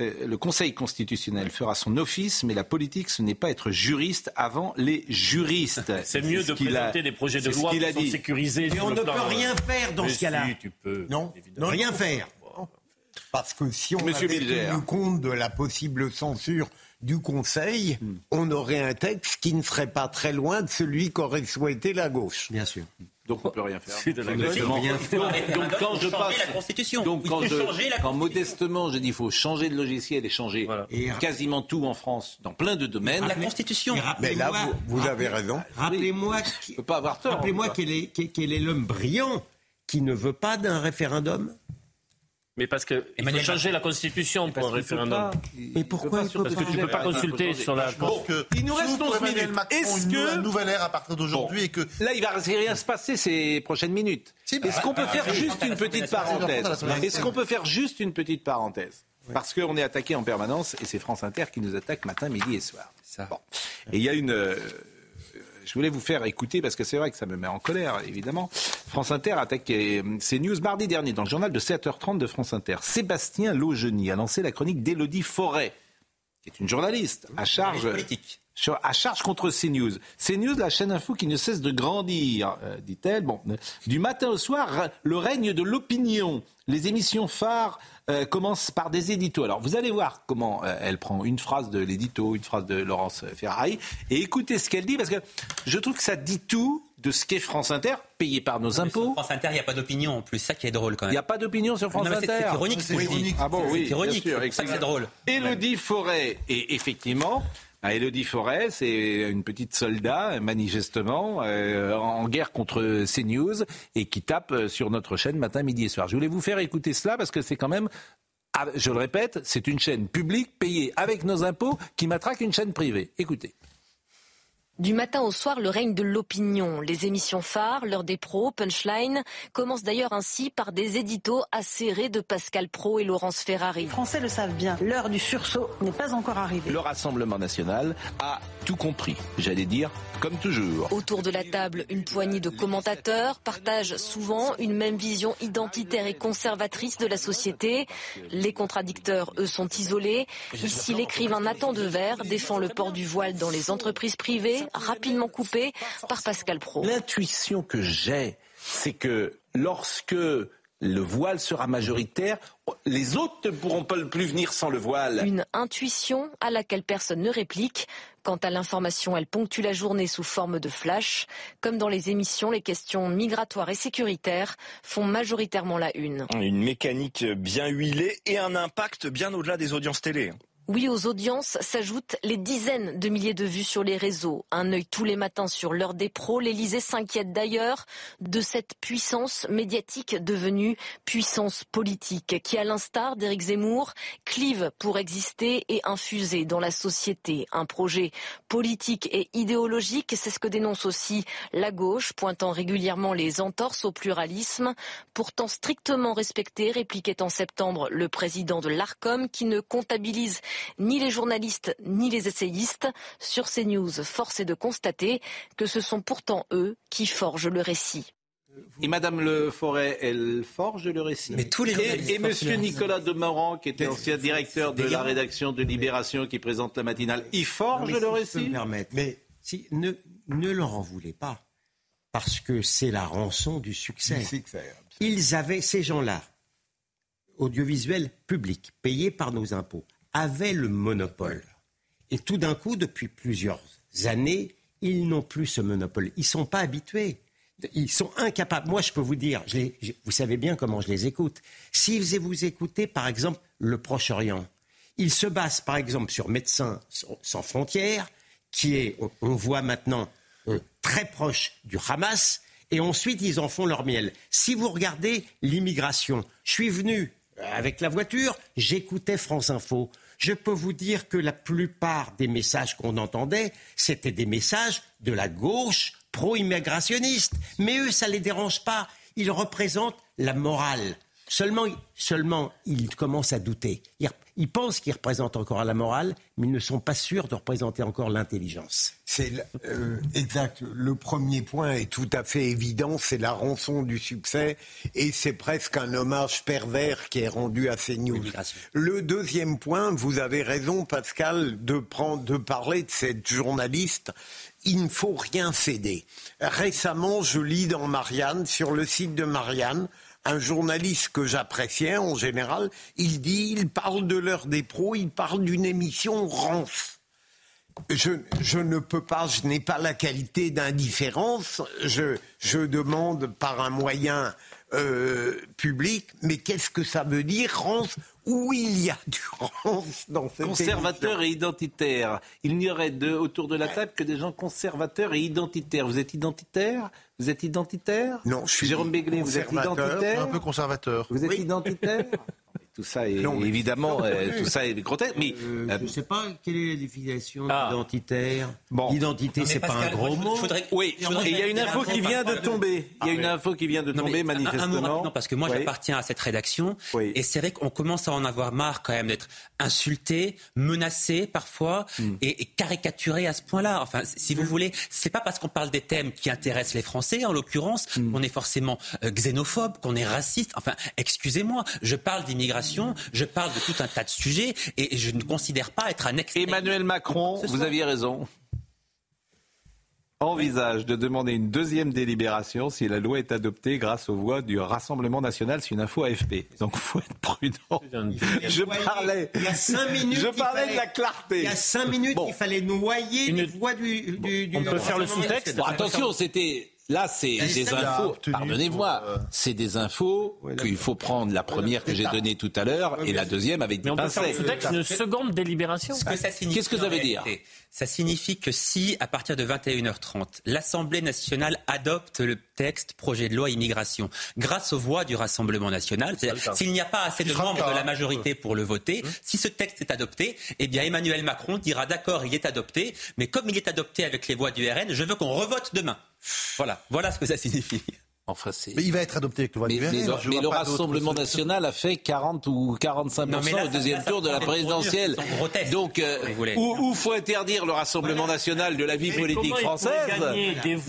Speaker 1: euh, le Conseil constitutionnel fera son office, mais la politique, ce n'est pas être juriste avant les juristes. *laughs*
Speaker 4: C'est mieux de présenter des projets de loi qui sont sécurisés.
Speaker 17: Mais on ne peut rien faire dans ce cas-là. Non, rien faire.
Speaker 3: Parce que si on Monsieur avait tenu compte de la possible censure du Conseil, hmm. on aurait un texte qui ne serait pas très loin de celui qu'aurait souhaité la gauche.
Speaker 17: Bien sûr.
Speaker 1: Donc on ne peut rien faire.
Speaker 2: De la donc, quand je passe, la Constitution.
Speaker 1: Donc quand, je, quand modestement je dis qu'il faut changer de logiciel et changer quasiment tout en France dans plein de domaines.
Speaker 2: La Constitution.
Speaker 3: Mais, là vous, vous avez raison.
Speaker 17: Rappelez-moi,
Speaker 1: pas avoir tort.
Speaker 17: Rappelez-moi quel est, quel est l'homme brillant qui ne veut pas d'un référendum
Speaker 4: Mais parce que il faut changer la Constitution pour un référendum.
Speaker 17: Mais pourquoi
Speaker 4: Parce que tu ne peux pas consulter sur la.
Speaker 1: Bon, il nous reste 11 minutes. Est-ce que
Speaker 5: une nouvelle ère à partir d'aujourd'hui et que
Speaker 1: là il va rien se passer ces prochaines minutes Est-ce qu'on peut faire juste une petite parenthèse Est-ce qu'on peut faire juste une petite parenthèse parce qu'on est attaqué en permanence et c'est France Inter qui nous attaque matin, midi et soir. Bon. Et il y a une. Euh, je voulais vous faire écouter parce que c'est vrai que ça me met en colère, évidemment. France Inter a attaqué ces news mardi dernier dans le journal de 7h30 de France Inter. Sébastien Laugeny a lancé la chronique d'Élodie Forêt, qui est une journaliste à charge
Speaker 2: politique.
Speaker 1: à charge contre CNews. CNews, la chaîne info qui ne cesse de grandir, euh, dit-elle. Bon, euh, du matin au soir, le règne de l'opinion. Les émissions phares euh, commencent par des éditos. Alors, vous allez voir comment euh, elle prend une phrase de l'édito, une phrase de Laurence Ferrari, et écoutez ce qu'elle dit, parce que je trouve que ça dit tout de ce qu'est France Inter, payé par nos impôts.
Speaker 2: France Inter, il n'y a pas d'opinion en plus, ça qui est drôle quand
Speaker 1: Il
Speaker 2: même.
Speaker 1: n'y a pas d'opinion sur France
Speaker 2: Non,
Speaker 1: Inter.
Speaker 2: c'est ironique ce que je dis.
Speaker 1: Ah bon,
Speaker 2: C'est
Speaker 1: oui.
Speaker 2: ironique, c'est drôle.
Speaker 1: Élodie Forêt, et effectivement, à Élodie Forêt, c'est une petite soldat, manifestement, euh, en guerre contre CNews et qui tape sur notre chaîne matin, midi et soir. Je voulais vous faire écouter cela parce que c'est quand même, ah, je le répète, c'est une chaîne publique payée avec nos impôts qui matraque une chaîne privée. Écoutez.
Speaker 23: Du matin au soir, le règne de l'opinion. Les émissions phares, l'heure des pros, Punchline, commencent d'ailleurs ainsi par des éditos acérés de Pascal Pro et Laurence Ferrari.
Speaker 24: Les Français le savent bien, l'heure du sursaut n'est pas encore arrivée.
Speaker 1: Le Rassemblement national a tout compris, j'allais dire, comme toujours.
Speaker 23: Autour de la table, une poignée de commentateurs partagent souvent une même vision identitaire et conservatrice de la société. Les contradicteurs, eux, sont isolés. Ici, l'écrivain Nathan Dever défend le port du voile dans les entreprises privées, rapidement coupé par Pascal Pro.
Speaker 1: L'intuition que j'ai, c'est que lorsque le voile sera majoritaire, les autres ne pourront pas plus venir sans le voile.
Speaker 23: Une intuition à laquelle personne ne réplique. Quant à l'information, elle ponctue la journée sous forme de flash. Comme dans les émissions, les questions migratoires et sécuritaires font majoritairement la une.
Speaker 25: Une mécanique bien huilée et un impact bien au-delà des audiences télé.
Speaker 23: Oui, aux audiences s'ajoutent les dizaines de milliers de vues sur les réseaux. Un œil tous les matins sur l'heure des pros. L'Élysée s'inquiète d'ailleurs de cette puissance médiatique devenue puissance politique qui, à l'instar d'Éric Zemmour, clive pour exister et infuser dans la société un projet politique et idéologique. C'est ce que dénonce aussi la gauche, pointant régulièrement les entorses au pluralisme, pourtant strictement respecté, répliquait en septembre le président de l'ARCOM qui ne comptabilise ni les journalistes ni les essayistes. Sur ces news, force est de constater que ce sont pourtant eux qui forgent le récit.
Speaker 1: Et Madame Le Forêt, elle forge le récit.
Speaker 2: Mais tous les journalistes
Speaker 1: et, et Monsieur. Nicolas Demorand, qui était ancien directeur de la rédaction de Libération, qui présente la matinale, il forge
Speaker 17: Non, mais
Speaker 1: le
Speaker 17: si je peux
Speaker 1: récit
Speaker 17: me permettre, mais si, ne, ne leur en voulez pas, parce que c'est la rançon du succès. Ils avaient, ces gens-là, audiovisuels publics, payés par nos impôts, avaient le monopole. Et tout d'un coup, depuis plusieurs années, ils n'ont plus ce monopole. Ils ne sont pas habitués. Ils sont incapables. Moi, je peux vous dire, vous savez bien comment je les écoute. Si vous écoutez, par exemple, le Proche-Orient, ils se basent, par exemple, sur Médecins sans- frontières, qui est, on- voit maintenant, euh, très proche du Hamas, et ensuite ils en font leur miel. Si vous regardez l'immigration, je suis venu avec la voiture, j'écoutais France Info. Je peux vous dire que la plupart des messages qu'on entendait, c'était des messages de la gauche pro-immigrationniste. Mais eux, ça ne les dérange pas. Ils représentent la morale. Seulement, seulement ils commencent à douter. Ils, ils pensent qu'ils représentent encore la morale, mais ils ne sont pas sûrs de représenter encore l'intelligence.
Speaker 3: C'est euh, exact. Le premier point est tout à fait évident, c'est la rançon du succès et c'est presque un hommage pervers qui est rendu à ces news. Le deuxième point, vous avez raison Pascal de prendre de parler de cette journaliste. Il ne faut rien céder. Récemment, je lis dans Marianne, sur le site de Marianne, un journaliste que j'appréciais en général, il dit, il parle de l'heure des pros, il parle d'une émission rance. Je, je ne peux pas, je n'ai pas la qualité d'indifférence. Je, je demande par un moyen euh, public, mais qu'est-ce que ça veut dire, rance Où il y a du rance dans cette
Speaker 1: Conservateur et identitaire. Il n'y aurait de, autour de la table que des gens conservateurs et identitaires. Vous êtes identitaire? Vous êtes identitaire?
Speaker 3: Non, je suis
Speaker 1: Jérôme Béglé, vous êtes identitaire?
Speaker 5: Un peu conservateur.
Speaker 1: Vous êtes
Speaker 5: Oui.
Speaker 1: identitaire? *laughs* tout ça est évidemment, euh, tout ça est grotesque. Mais
Speaker 17: Euh,
Speaker 1: euh,
Speaker 17: je ne sais pas quelle est la définition
Speaker 1: Ah.
Speaker 17: identitaire.
Speaker 1: Bon.
Speaker 17: L'identité, c'est pas un gros mot.
Speaker 1: oui, il y a une info qui vient de tomber. Il y a une info qui vient de tomber
Speaker 2: un- un mot
Speaker 1: manifestement.
Speaker 2: rapidement, parce que moi
Speaker 1: Oui.
Speaker 2: j'appartiens à cette rédaction et c'est vrai qu'on commence à en avoir marre quand même d'être insulté, menacé parfois
Speaker 1: Hmm.
Speaker 2: et, et caricaturé à ce point-là. Enfin, si vous voulez, c'est pas parce qu'on parle des thèmes qui intéressent les Français en l'occurrence
Speaker 1: Hmm.
Speaker 2: qu'on est forcément euh, xénophobe, qu'on est raciste. Enfin, excusez-moi, je parle d'immigration, je parle de tout un tas de sujets et je ne considère pas être un ex.
Speaker 1: Emmanuel Macron, vous aviez raison. Envisage de demander une deuxième délibération si la loi est adoptée grâce aux voix du Rassemblement national. C'est une info AFP. Donc faut être prudent. Je parlais.
Speaker 17: Il y a cinq minutes.
Speaker 1: Je
Speaker 17: il
Speaker 1: parlais
Speaker 17: fallait-
Speaker 1: de la clarté.
Speaker 17: Il y a cinq minutes, il fallait noyer les voix du. du, du
Speaker 1: On peut faire le sous-texte. Bon, attention, c'était. Là, c'est
Speaker 17: Il
Speaker 1: des infos. Pardonnez-moi, c'est des infos qu'il faut prendre. La première que j'ai donnée tout à l'heure et la deuxième avec des
Speaker 4: Mais on peut faire
Speaker 1: pincettes.
Speaker 4: une seconde délibération.
Speaker 2: Ce que ça signifie,
Speaker 1: Qu'est-ce que ça veut dire?
Speaker 2: Ça signifie que si, à partir de 21h30, l'Assemblée nationale adopte le texte projet de loi immigration grâce aux voix du Rassemblement national, c'est-à-dire s'il n'y a pas assez de membres de la majorité pour le voter, si ce texte est adopté, eh bien Emmanuel Macron dira d'accord, il est adopté, mais comme il est adopté avec les voix du RN, je veux qu'on revote demain. Voilà, voilà ce que ça signifie.
Speaker 1: Enfin, c'est.
Speaker 5: Mais il va être adopté avec le voix
Speaker 1: Mais,
Speaker 5: du
Speaker 1: mais-
Speaker 5: RN,
Speaker 1: le Rassemblement national a fait 40 ou 45
Speaker 2: Non, là,
Speaker 1: au deuxième tour de la présidentielle. Donc, euh, où, où faut interdire le Rassemblement national de la vie
Speaker 4: Mais
Speaker 1: politique française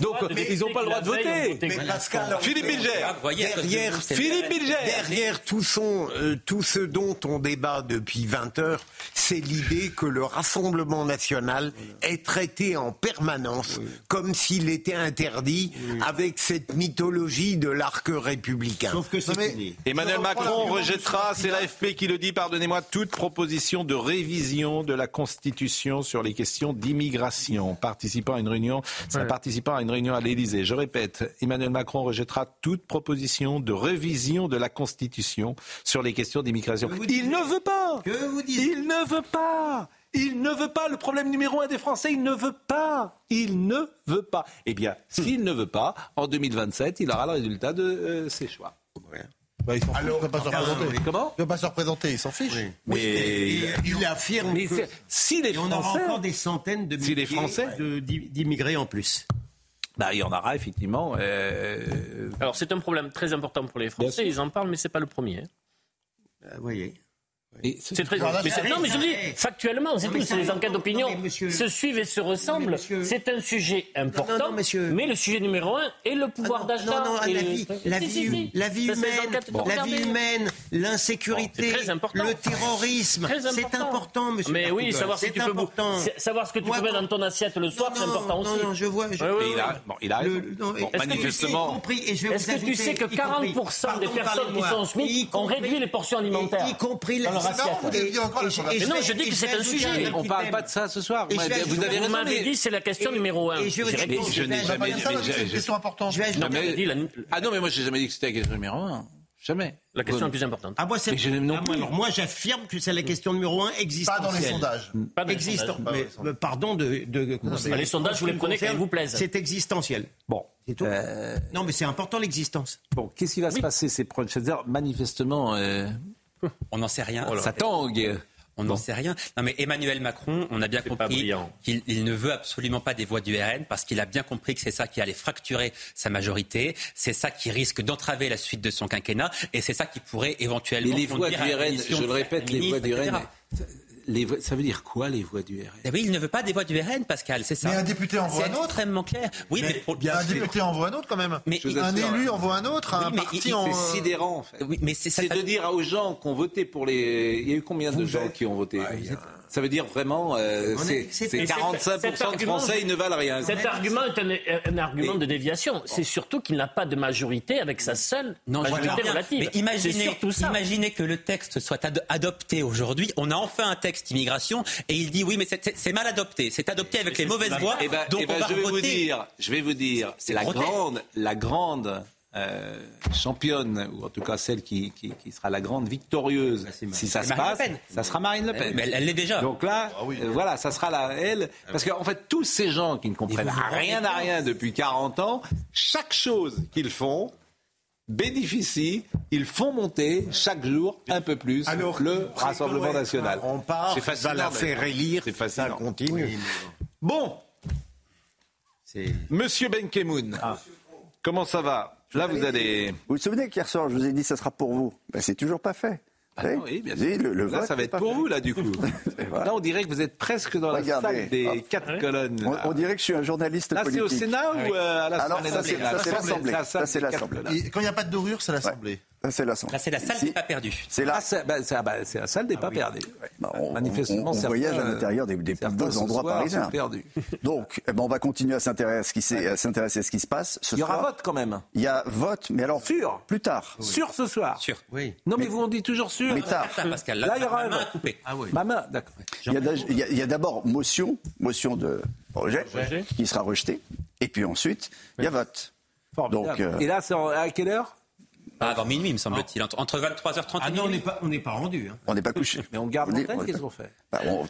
Speaker 1: Donc, ils n'ont pas le droit de voter.
Speaker 4: voté
Speaker 17: Mais Pascal,
Speaker 1: Philippe Bilger.
Speaker 17: Derrière,
Speaker 1: Philippe Bilger.
Speaker 3: Derrière tout, son, euh, tout ce dont on débat depuis 20 heures, c'est l'idée que le Rassemblement national est traité en permanence comme s'il était interdit avec cette mythologie de l'arc républicain.
Speaker 17: Sauf que c'est
Speaker 5: mais-
Speaker 17: fini.
Speaker 1: Emmanuel Macron rejettera, c'est l'AFP qui le dit, pardonnez-moi, toute proposition de révision de la Constitution sur les questions d'immigration. Participant à une réunion, c'est un participant à une réunion à l'Élysée. Je répète, Emmanuel Macron rejettera toute proposition de révision de la Constitution sur les questions d'immigration. Il ne veut pas.
Speaker 17: Que vous dites
Speaker 1: Il ne veut pas. Il ne veut pas. Le problème numéro un des Français, il ne veut pas. Il ne veut pas. Eh bien, s'il ne veut pas, en 2027, il aura le résultat de euh, ses choix.
Speaker 5: Bah, il fiche, il va pas se représenter.
Speaker 1: Comment
Speaker 5: Il va pas se représenter, il s'en fiche.
Speaker 17: Oui, et il affirme
Speaker 1: Mais
Speaker 17: que
Speaker 1: si les
Speaker 17: et on aura
Speaker 1: Français,
Speaker 17: encore des centaines de
Speaker 1: Si les
Speaker 17: milliers
Speaker 1: Français-
Speaker 17: de- d'immigrés en plus.
Speaker 1: bah, il y en aura effectivement. euh,
Speaker 4: Alors c'est un problème très important pour les Français, ils en parlent, mais c'est pas le premier. hein.
Speaker 17: Euh, Vous voyez.
Speaker 4: C'est très.
Speaker 5: Voilà,
Speaker 4: mais non, mais je dis
Speaker 17: c'est-
Speaker 4: factuellement, c'est
Speaker 17: Non,
Speaker 4: tout. C'est les enquêtes
Speaker 17: non,
Speaker 4: d'opinion
Speaker 17: non,
Speaker 4: se suivent et se ressemblent.
Speaker 17: monsieur-
Speaker 4: C'est un sujet important.
Speaker 17: Non, non, monsieur-
Speaker 4: Mais le sujet numéro un est le pouvoir
Speaker 17: Ah non,
Speaker 4: d'achat.
Speaker 17: non, non,
Speaker 4: et
Speaker 17: la vie, la vie,
Speaker 4: si, si.
Speaker 17: la vie humaine, la l'insécurité, le terrorisme, c'est
Speaker 4: important.
Speaker 17: monsieur.
Speaker 4: Mais oui, savoir si tu peux savoir ce que tu peux mettre dans ton assiette le soir,
Speaker 17: Non,
Speaker 4: c'est
Speaker 17: non,
Speaker 4: important
Speaker 17: non,
Speaker 4: aussi.
Speaker 17: non, je vois. je-
Speaker 1: Et il a,
Speaker 17: non,
Speaker 1: manifestement.
Speaker 4: Est-ce
Speaker 17: vous
Speaker 4: que tu sais que
Speaker 17: y compris-
Speaker 4: 40% des personnes qui sont au SMIC ont réduit les portions alimentaires
Speaker 17: Y compris
Speaker 4: assiette.
Speaker 17: Marrant,
Speaker 5: vous déviez encore la
Speaker 17: je-
Speaker 5: conversation.
Speaker 4: Mais non, je dis que c'est un sujet.
Speaker 1: On parle
Speaker 17: thème.
Speaker 1: pas de ça ce soir.
Speaker 17: Je
Speaker 1: vous avez
Speaker 4: m'avez
Speaker 1: mais-
Speaker 4: dit c'est la question
Speaker 17: Et-
Speaker 4: numéro un.
Speaker 17: et je
Speaker 1: je n'ai jamais dit- mais
Speaker 5: question importante.
Speaker 17: Je
Speaker 4: mais
Speaker 1: Ah non, mais moi, j'ai jamais dit que c'était la question numéro un. Jamais.
Speaker 4: la question
Speaker 1: Bon.
Speaker 4: la plus importante.
Speaker 17: Ah, moi, c'est-
Speaker 1: Mais je n'aime non
Speaker 17: Ah, moi, alors, moi, j'affirme que c'est la question numéro un
Speaker 5: Pas
Speaker 17: existentielle.
Speaker 5: dans les sondages.
Speaker 4: Pas dans les
Speaker 17: Existant.
Speaker 4: sondages.
Speaker 5: Pas dans
Speaker 17: Mais,
Speaker 5: les sondages.
Speaker 17: euh, pardon de, de conseiller.
Speaker 4: les sondages, vous les prenez quand ils vous plaisent.
Speaker 17: C'est existentiel.
Speaker 1: Bon.
Speaker 17: C'est tout.
Speaker 1: Euh,
Speaker 17: Non, mais c'est important l'existence.
Speaker 1: Bon, qu'est-ce qui va se passer ces prochaines heures? Manifestement, euh,
Speaker 2: On n'en sait rien.
Speaker 1: ça tangue.
Speaker 2: On n'en sait rien. Non, mais Emmanuel Macron, on a bien compris qu'il il ne veut absolument pas des voix du RN parce qu'il a bien compris que c'est ça qui allait fracturer sa majorité. C'est ça qui risque d'entraver la suite de son quinquennat et c'est ça qui pourrait éventuellement.
Speaker 1: Mais les voix du RN, je le répète, les voix du. RN. Les voix- ça veut dire quoi, les voix du RN
Speaker 2: Eh oui, il ne veut pas des voix du RN, Pascal, c'est ça.
Speaker 5: Mais un député envoie
Speaker 2: C'est
Speaker 5: un autre.
Speaker 2: extrêmement clair. Oui, mais, pour-
Speaker 5: Un député envoie un autre quand même.
Speaker 2: Mais il-
Speaker 5: un élu envoie un autre, un
Speaker 2: Oui, mais
Speaker 5: parti
Speaker 2: il-
Speaker 5: en.
Speaker 1: C'est sidérant, en fait.
Speaker 2: Oui, mais c'est ça.
Speaker 1: C'est de dire aux gens qui ont voté pour les. Il y a eu combien de gens qui ont voté? Ça veut dire vraiment, euh, c'est
Speaker 17: c'est-
Speaker 1: c'est
Speaker 4: Et cet-
Speaker 1: 45%
Speaker 4: cet
Speaker 1: de
Speaker 4: argument-
Speaker 1: Français, ils ne valent rien.
Speaker 4: Cet argument est un, un argument de déviation. C'est surtout qu'il n'a pas de majorité avec sa seule
Speaker 2: Non, je
Speaker 4: majorité relative.
Speaker 2: Mais
Speaker 4: C'est
Speaker 2: imaginez,
Speaker 4: surtout ça.
Speaker 2: imaginez que le texte soit ad- adopté aujourd'hui. On a enfin un texte immigration et il dit oui, mais c'est- mal adopté. C'est adopté avec les mauvaises voix.
Speaker 1: Eh ben,
Speaker 2: donc
Speaker 1: eh ben,
Speaker 2: on va
Speaker 1: je vais vous dire, je vais vous dire,
Speaker 2: C'est
Speaker 1: la
Speaker 2: grotesque.
Speaker 1: grande, la grande euh, championne, ou en tout cas celle qui, qui, qui sera la grande victorieuse, si ça se
Speaker 2: Marine
Speaker 1: passe,
Speaker 2: Le Pen.
Speaker 1: ça sera Marine Le Pen.
Speaker 2: Mais elle- l'est déjà.
Speaker 1: Donc là,
Speaker 5: Ah oui.
Speaker 1: euh, voilà, ça sera la elle, parce qu'en fait, tous ces gens qui ne comprennent
Speaker 2: vous vous rendez
Speaker 1: rien à rien depuis 40 ans, chaque chose qu'ils font bénéficient, ils font monter chaque jour un peu plus le Rassemblement national.
Speaker 3: On part,
Speaker 1: C'est
Speaker 3: va
Speaker 1: fascinant.
Speaker 3: la faire élire,
Speaker 1: C'est
Speaker 3: ça
Speaker 1: fascinant.
Speaker 3: continue.
Speaker 1: Bon, Monsieur Benkemoun, comment ça va? Là, vous allez.
Speaker 26: Vous vous souvenez qu'hier soir, je vous ai dit ça sera pour vous ben, C'est toujours pas fait.
Speaker 1: Ah oui, bien sûr.
Speaker 26: Oui, le- le
Speaker 1: là,
Speaker 26: vote
Speaker 1: ça va être pour
Speaker 26: fait.
Speaker 1: vous, là, du *laughs* coup. Là, on dirait que vous êtes presque dans la salle des
Speaker 26: Ah.
Speaker 1: quatre colonnes.
Speaker 26: On,
Speaker 1: là.
Speaker 26: on dirait que je suis un journaliste
Speaker 1: Là, c'est
Speaker 26: politique.
Speaker 1: au Sénat ou euh, à
Speaker 26: Alors,
Speaker 1: l'Assemblée
Speaker 26: ça, c'est-
Speaker 1: nationale
Speaker 26: ça, c'est l'Assemblée. c'est
Speaker 5: quand il n'y a pas de dorure, c'est l'Assemblée.
Speaker 26: C'est l'Assemblée.
Speaker 2: Là, c'est la salle
Speaker 26: Si-
Speaker 2: des pas perdus.
Speaker 26: C'est là.
Speaker 1: Ah, c'est bah, c'est- ah, bah, c'est la salle des pas perdus.
Speaker 26: Bah, on,
Speaker 1: Manifestement,
Speaker 26: on- on
Speaker 1: certains,
Speaker 26: voyage à l'intérieur des, des plus beaux endroits parisiens. Donc, eh ben, on va continuer à s'intéresser à ce qui à ce se passe. Ce
Speaker 1: Il y aura
Speaker 26: soir,
Speaker 1: vote quand même.
Speaker 26: Il y a vote, mais alors
Speaker 1: Sûr.
Speaker 26: plus tard.
Speaker 1: Sûr ce soir.
Speaker 2: Sûr.
Speaker 17: Oui.
Speaker 1: Non, mais, vous on dit toujours sûr.
Speaker 26: Mais tard.
Speaker 2: Ça, Pascal, là,
Speaker 1: Là, il y aura
Speaker 2: ma
Speaker 1: un
Speaker 2: main
Speaker 1: vote.
Speaker 17: Ah oui.
Speaker 1: Ma main, d'accord.
Speaker 26: Il y a d'abord motion, motion de rejet, qui sera rejetée, et puis ensuite il y a vote. Donc, euh,
Speaker 1: Et là, c'est à quelle heure?
Speaker 2: Pas avant minuit, me semble-t-il. Entre, entre 23h30
Speaker 17: Ah
Speaker 2: et
Speaker 17: non, on
Speaker 2: minuit.
Speaker 17: n'est pas, on n'est pas rendu. Hein.
Speaker 26: On n'est pas couché.
Speaker 1: Mais on garde l'antenne, qu'est-ce qu'on fait
Speaker 26: Bah, on-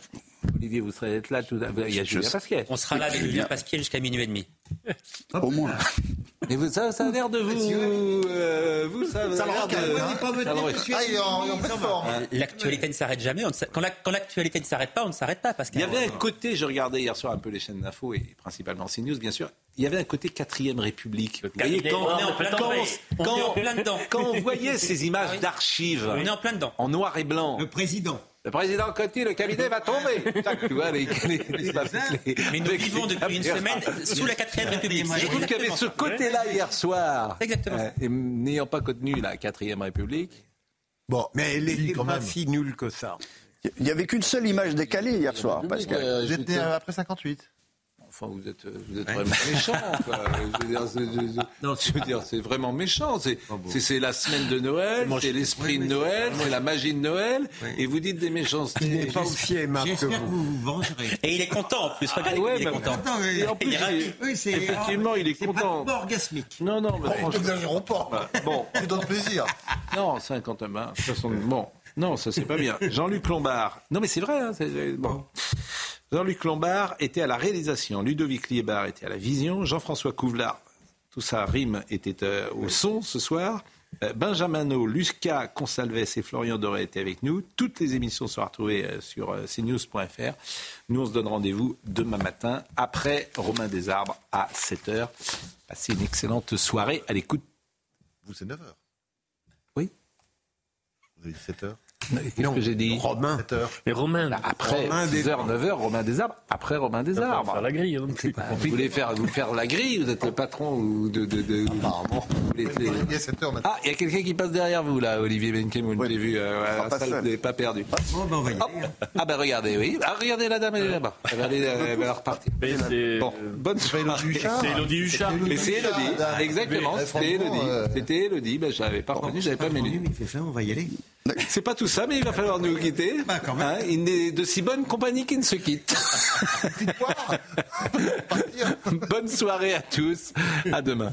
Speaker 1: Olivier, vous serez être là tout à l'heure. Il y a Julien. Pasquet.
Speaker 2: On sera là avec Julien Pasquier jusqu'à minuit et demi.
Speaker 26: Au moins.
Speaker 1: Mais vous, ça, ça a l'air de vous. euh, vous, ça,
Speaker 5: Ça
Speaker 1: a
Speaker 5: le
Speaker 1: l'air
Speaker 5: regarde,
Speaker 1: de-
Speaker 5: hein.
Speaker 1: Ça regarde.
Speaker 17: monsieur.
Speaker 5: Ah, forme.
Speaker 2: Euh, L'actualité ne s'arrête jamais. On ne s'a- quand la- quand l'actualité ne s'arrête pas, on ne s'arrête pas. Parce
Speaker 1: Il y avait un côté, je regardais hier soir un peu les chaînes d'infos et principalement CNews, bien sûr. Il y avait un côté quatrième République. Vous voyez, quand
Speaker 2: on
Speaker 1: voyait ces images d'archives
Speaker 2: On est en plein dedans.
Speaker 1: en noir et blanc,
Speaker 17: Le président.
Speaker 1: Le président Coty, le cabinet va tomber. Tu vois, les, les- les- les-
Speaker 2: Mais nous vivons depuis une semaine sous la quatrième République.
Speaker 1: Je trouve qu'il y avait ce côté-là hier soir.
Speaker 2: Exactement.
Speaker 1: Euh, Et n'ayant pas contenu la quatrième République.
Speaker 5: Bon,
Speaker 3: Mais elle était
Speaker 5: quand
Speaker 3: pas
Speaker 5: même.
Speaker 3: si nulle que ça.
Speaker 26: Il n'y avait qu'une seule image décalée hier soir, Pascal.
Speaker 5: Né après 58.
Speaker 1: Enfin, vous êtes, vous êtes vraiment méchant. quoi. *laughs* Je veux dire, c'est- c'est vraiment méchant. C'est c'est- c'est la semaine de Noël, c'est l'esprit de Noël, c'est la magie de Noël, et vous dites des méchancetés.
Speaker 3: Il n'est pas aussi aimable que vous.
Speaker 17: vous vous vengerez.
Speaker 2: Et il est content en plus. Regardez,
Speaker 1: ouais,
Speaker 2: il est content.
Speaker 17: Attends, mais-
Speaker 1: Et en plus,
Speaker 2: Il est ravi.
Speaker 1: j'ai-
Speaker 17: Oui, c'est-
Speaker 1: effectivement, il est
Speaker 17: C'est
Speaker 1: content.
Speaker 17: pas orgasmique.
Speaker 1: Non, non, mais
Speaker 5: Oh,
Speaker 1: franchement,
Speaker 5: pas.
Speaker 1: bon, *laughs*
Speaker 5: Tu donnes plaisir.
Speaker 1: non, 50 mains. De toute façon, bon, non, ça c'est pas bien. Jean-Luc Lombard. Non, mais c'est vrai. Hein, c'est- bon. Jean-Luc Lombard était à la réalisation, Ludovic Liebar était à la vision, Jean-François Couvlar, tout ça rime, était euh, au son ce soir. Euh, Benjamin No, Lucas Consalves et Florian Doré étaient avec nous. Toutes les émissions sont retrouvées euh, sur cnews.fr. Nous, on se donne rendez-vous demain matin après Romain Desarbres à 7h. Passez une excellente soirée à l'écoute.
Speaker 5: Vous, c'est 9h.
Speaker 1: Oui.
Speaker 5: Vous avez dit 7h.
Speaker 1: Qu'est-ce que j'ai dit
Speaker 3: Romain.
Speaker 5: 7h.
Speaker 4: Mais Romain,
Speaker 1: Là, Après
Speaker 3: Romain
Speaker 1: 6h, 9h, Romain Desarbres. Après Romain
Speaker 4: on va
Speaker 1: Desarbres.
Speaker 4: faire la grille. hein.
Speaker 1: Bah, vous voulez faire, vous faire la grille Vous êtes le patron ou de. de, de
Speaker 5: Apparemment.
Speaker 1: vous voulez-
Speaker 5: Il est 7h maintenant.
Speaker 1: Ah, il y a quelqu'un qui passe derrière vous, là, Olivier Benkemoun. J'ai vu euh, à la
Speaker 26: pas
Speaker 1: salle
Speaker 26: seul.
Speaker 1: des pas perdus.
Speaker 17: Bon, ben, on va y
Speaker 1: Hop.
Speaker 17: aller.
Speaker 1: Ah, ben regardez, oui. Ah, regardez, la dame, elle est là-bas. Elle va, aller, euh, elle va repartir. Bon, bonne soirée.
Speaker 4: C'est Elodie Huchard.
Speaker 1: Mais c'est Elodie,
Speaker 5: Ah,
Speaker 1: exactement,
Speaker 5: mais,
Speaker 1: c'était Elodie.
Speaker 5: euh,
Speaker 1: C'était Elodie, ben, je l'avais pas reconnu, j'avais pas
Speaker 17: ça, on va y aller.
Speaker 1: C'est pas tout ça, mais il va falloir nous quitter.
Speaker 17: Bah, quand même.
Speaker 1: Hein, il n'est de si bonne compagnie qu'il ne se quitte. *laughs* *laughs* Bonne soirée à tous. À demain.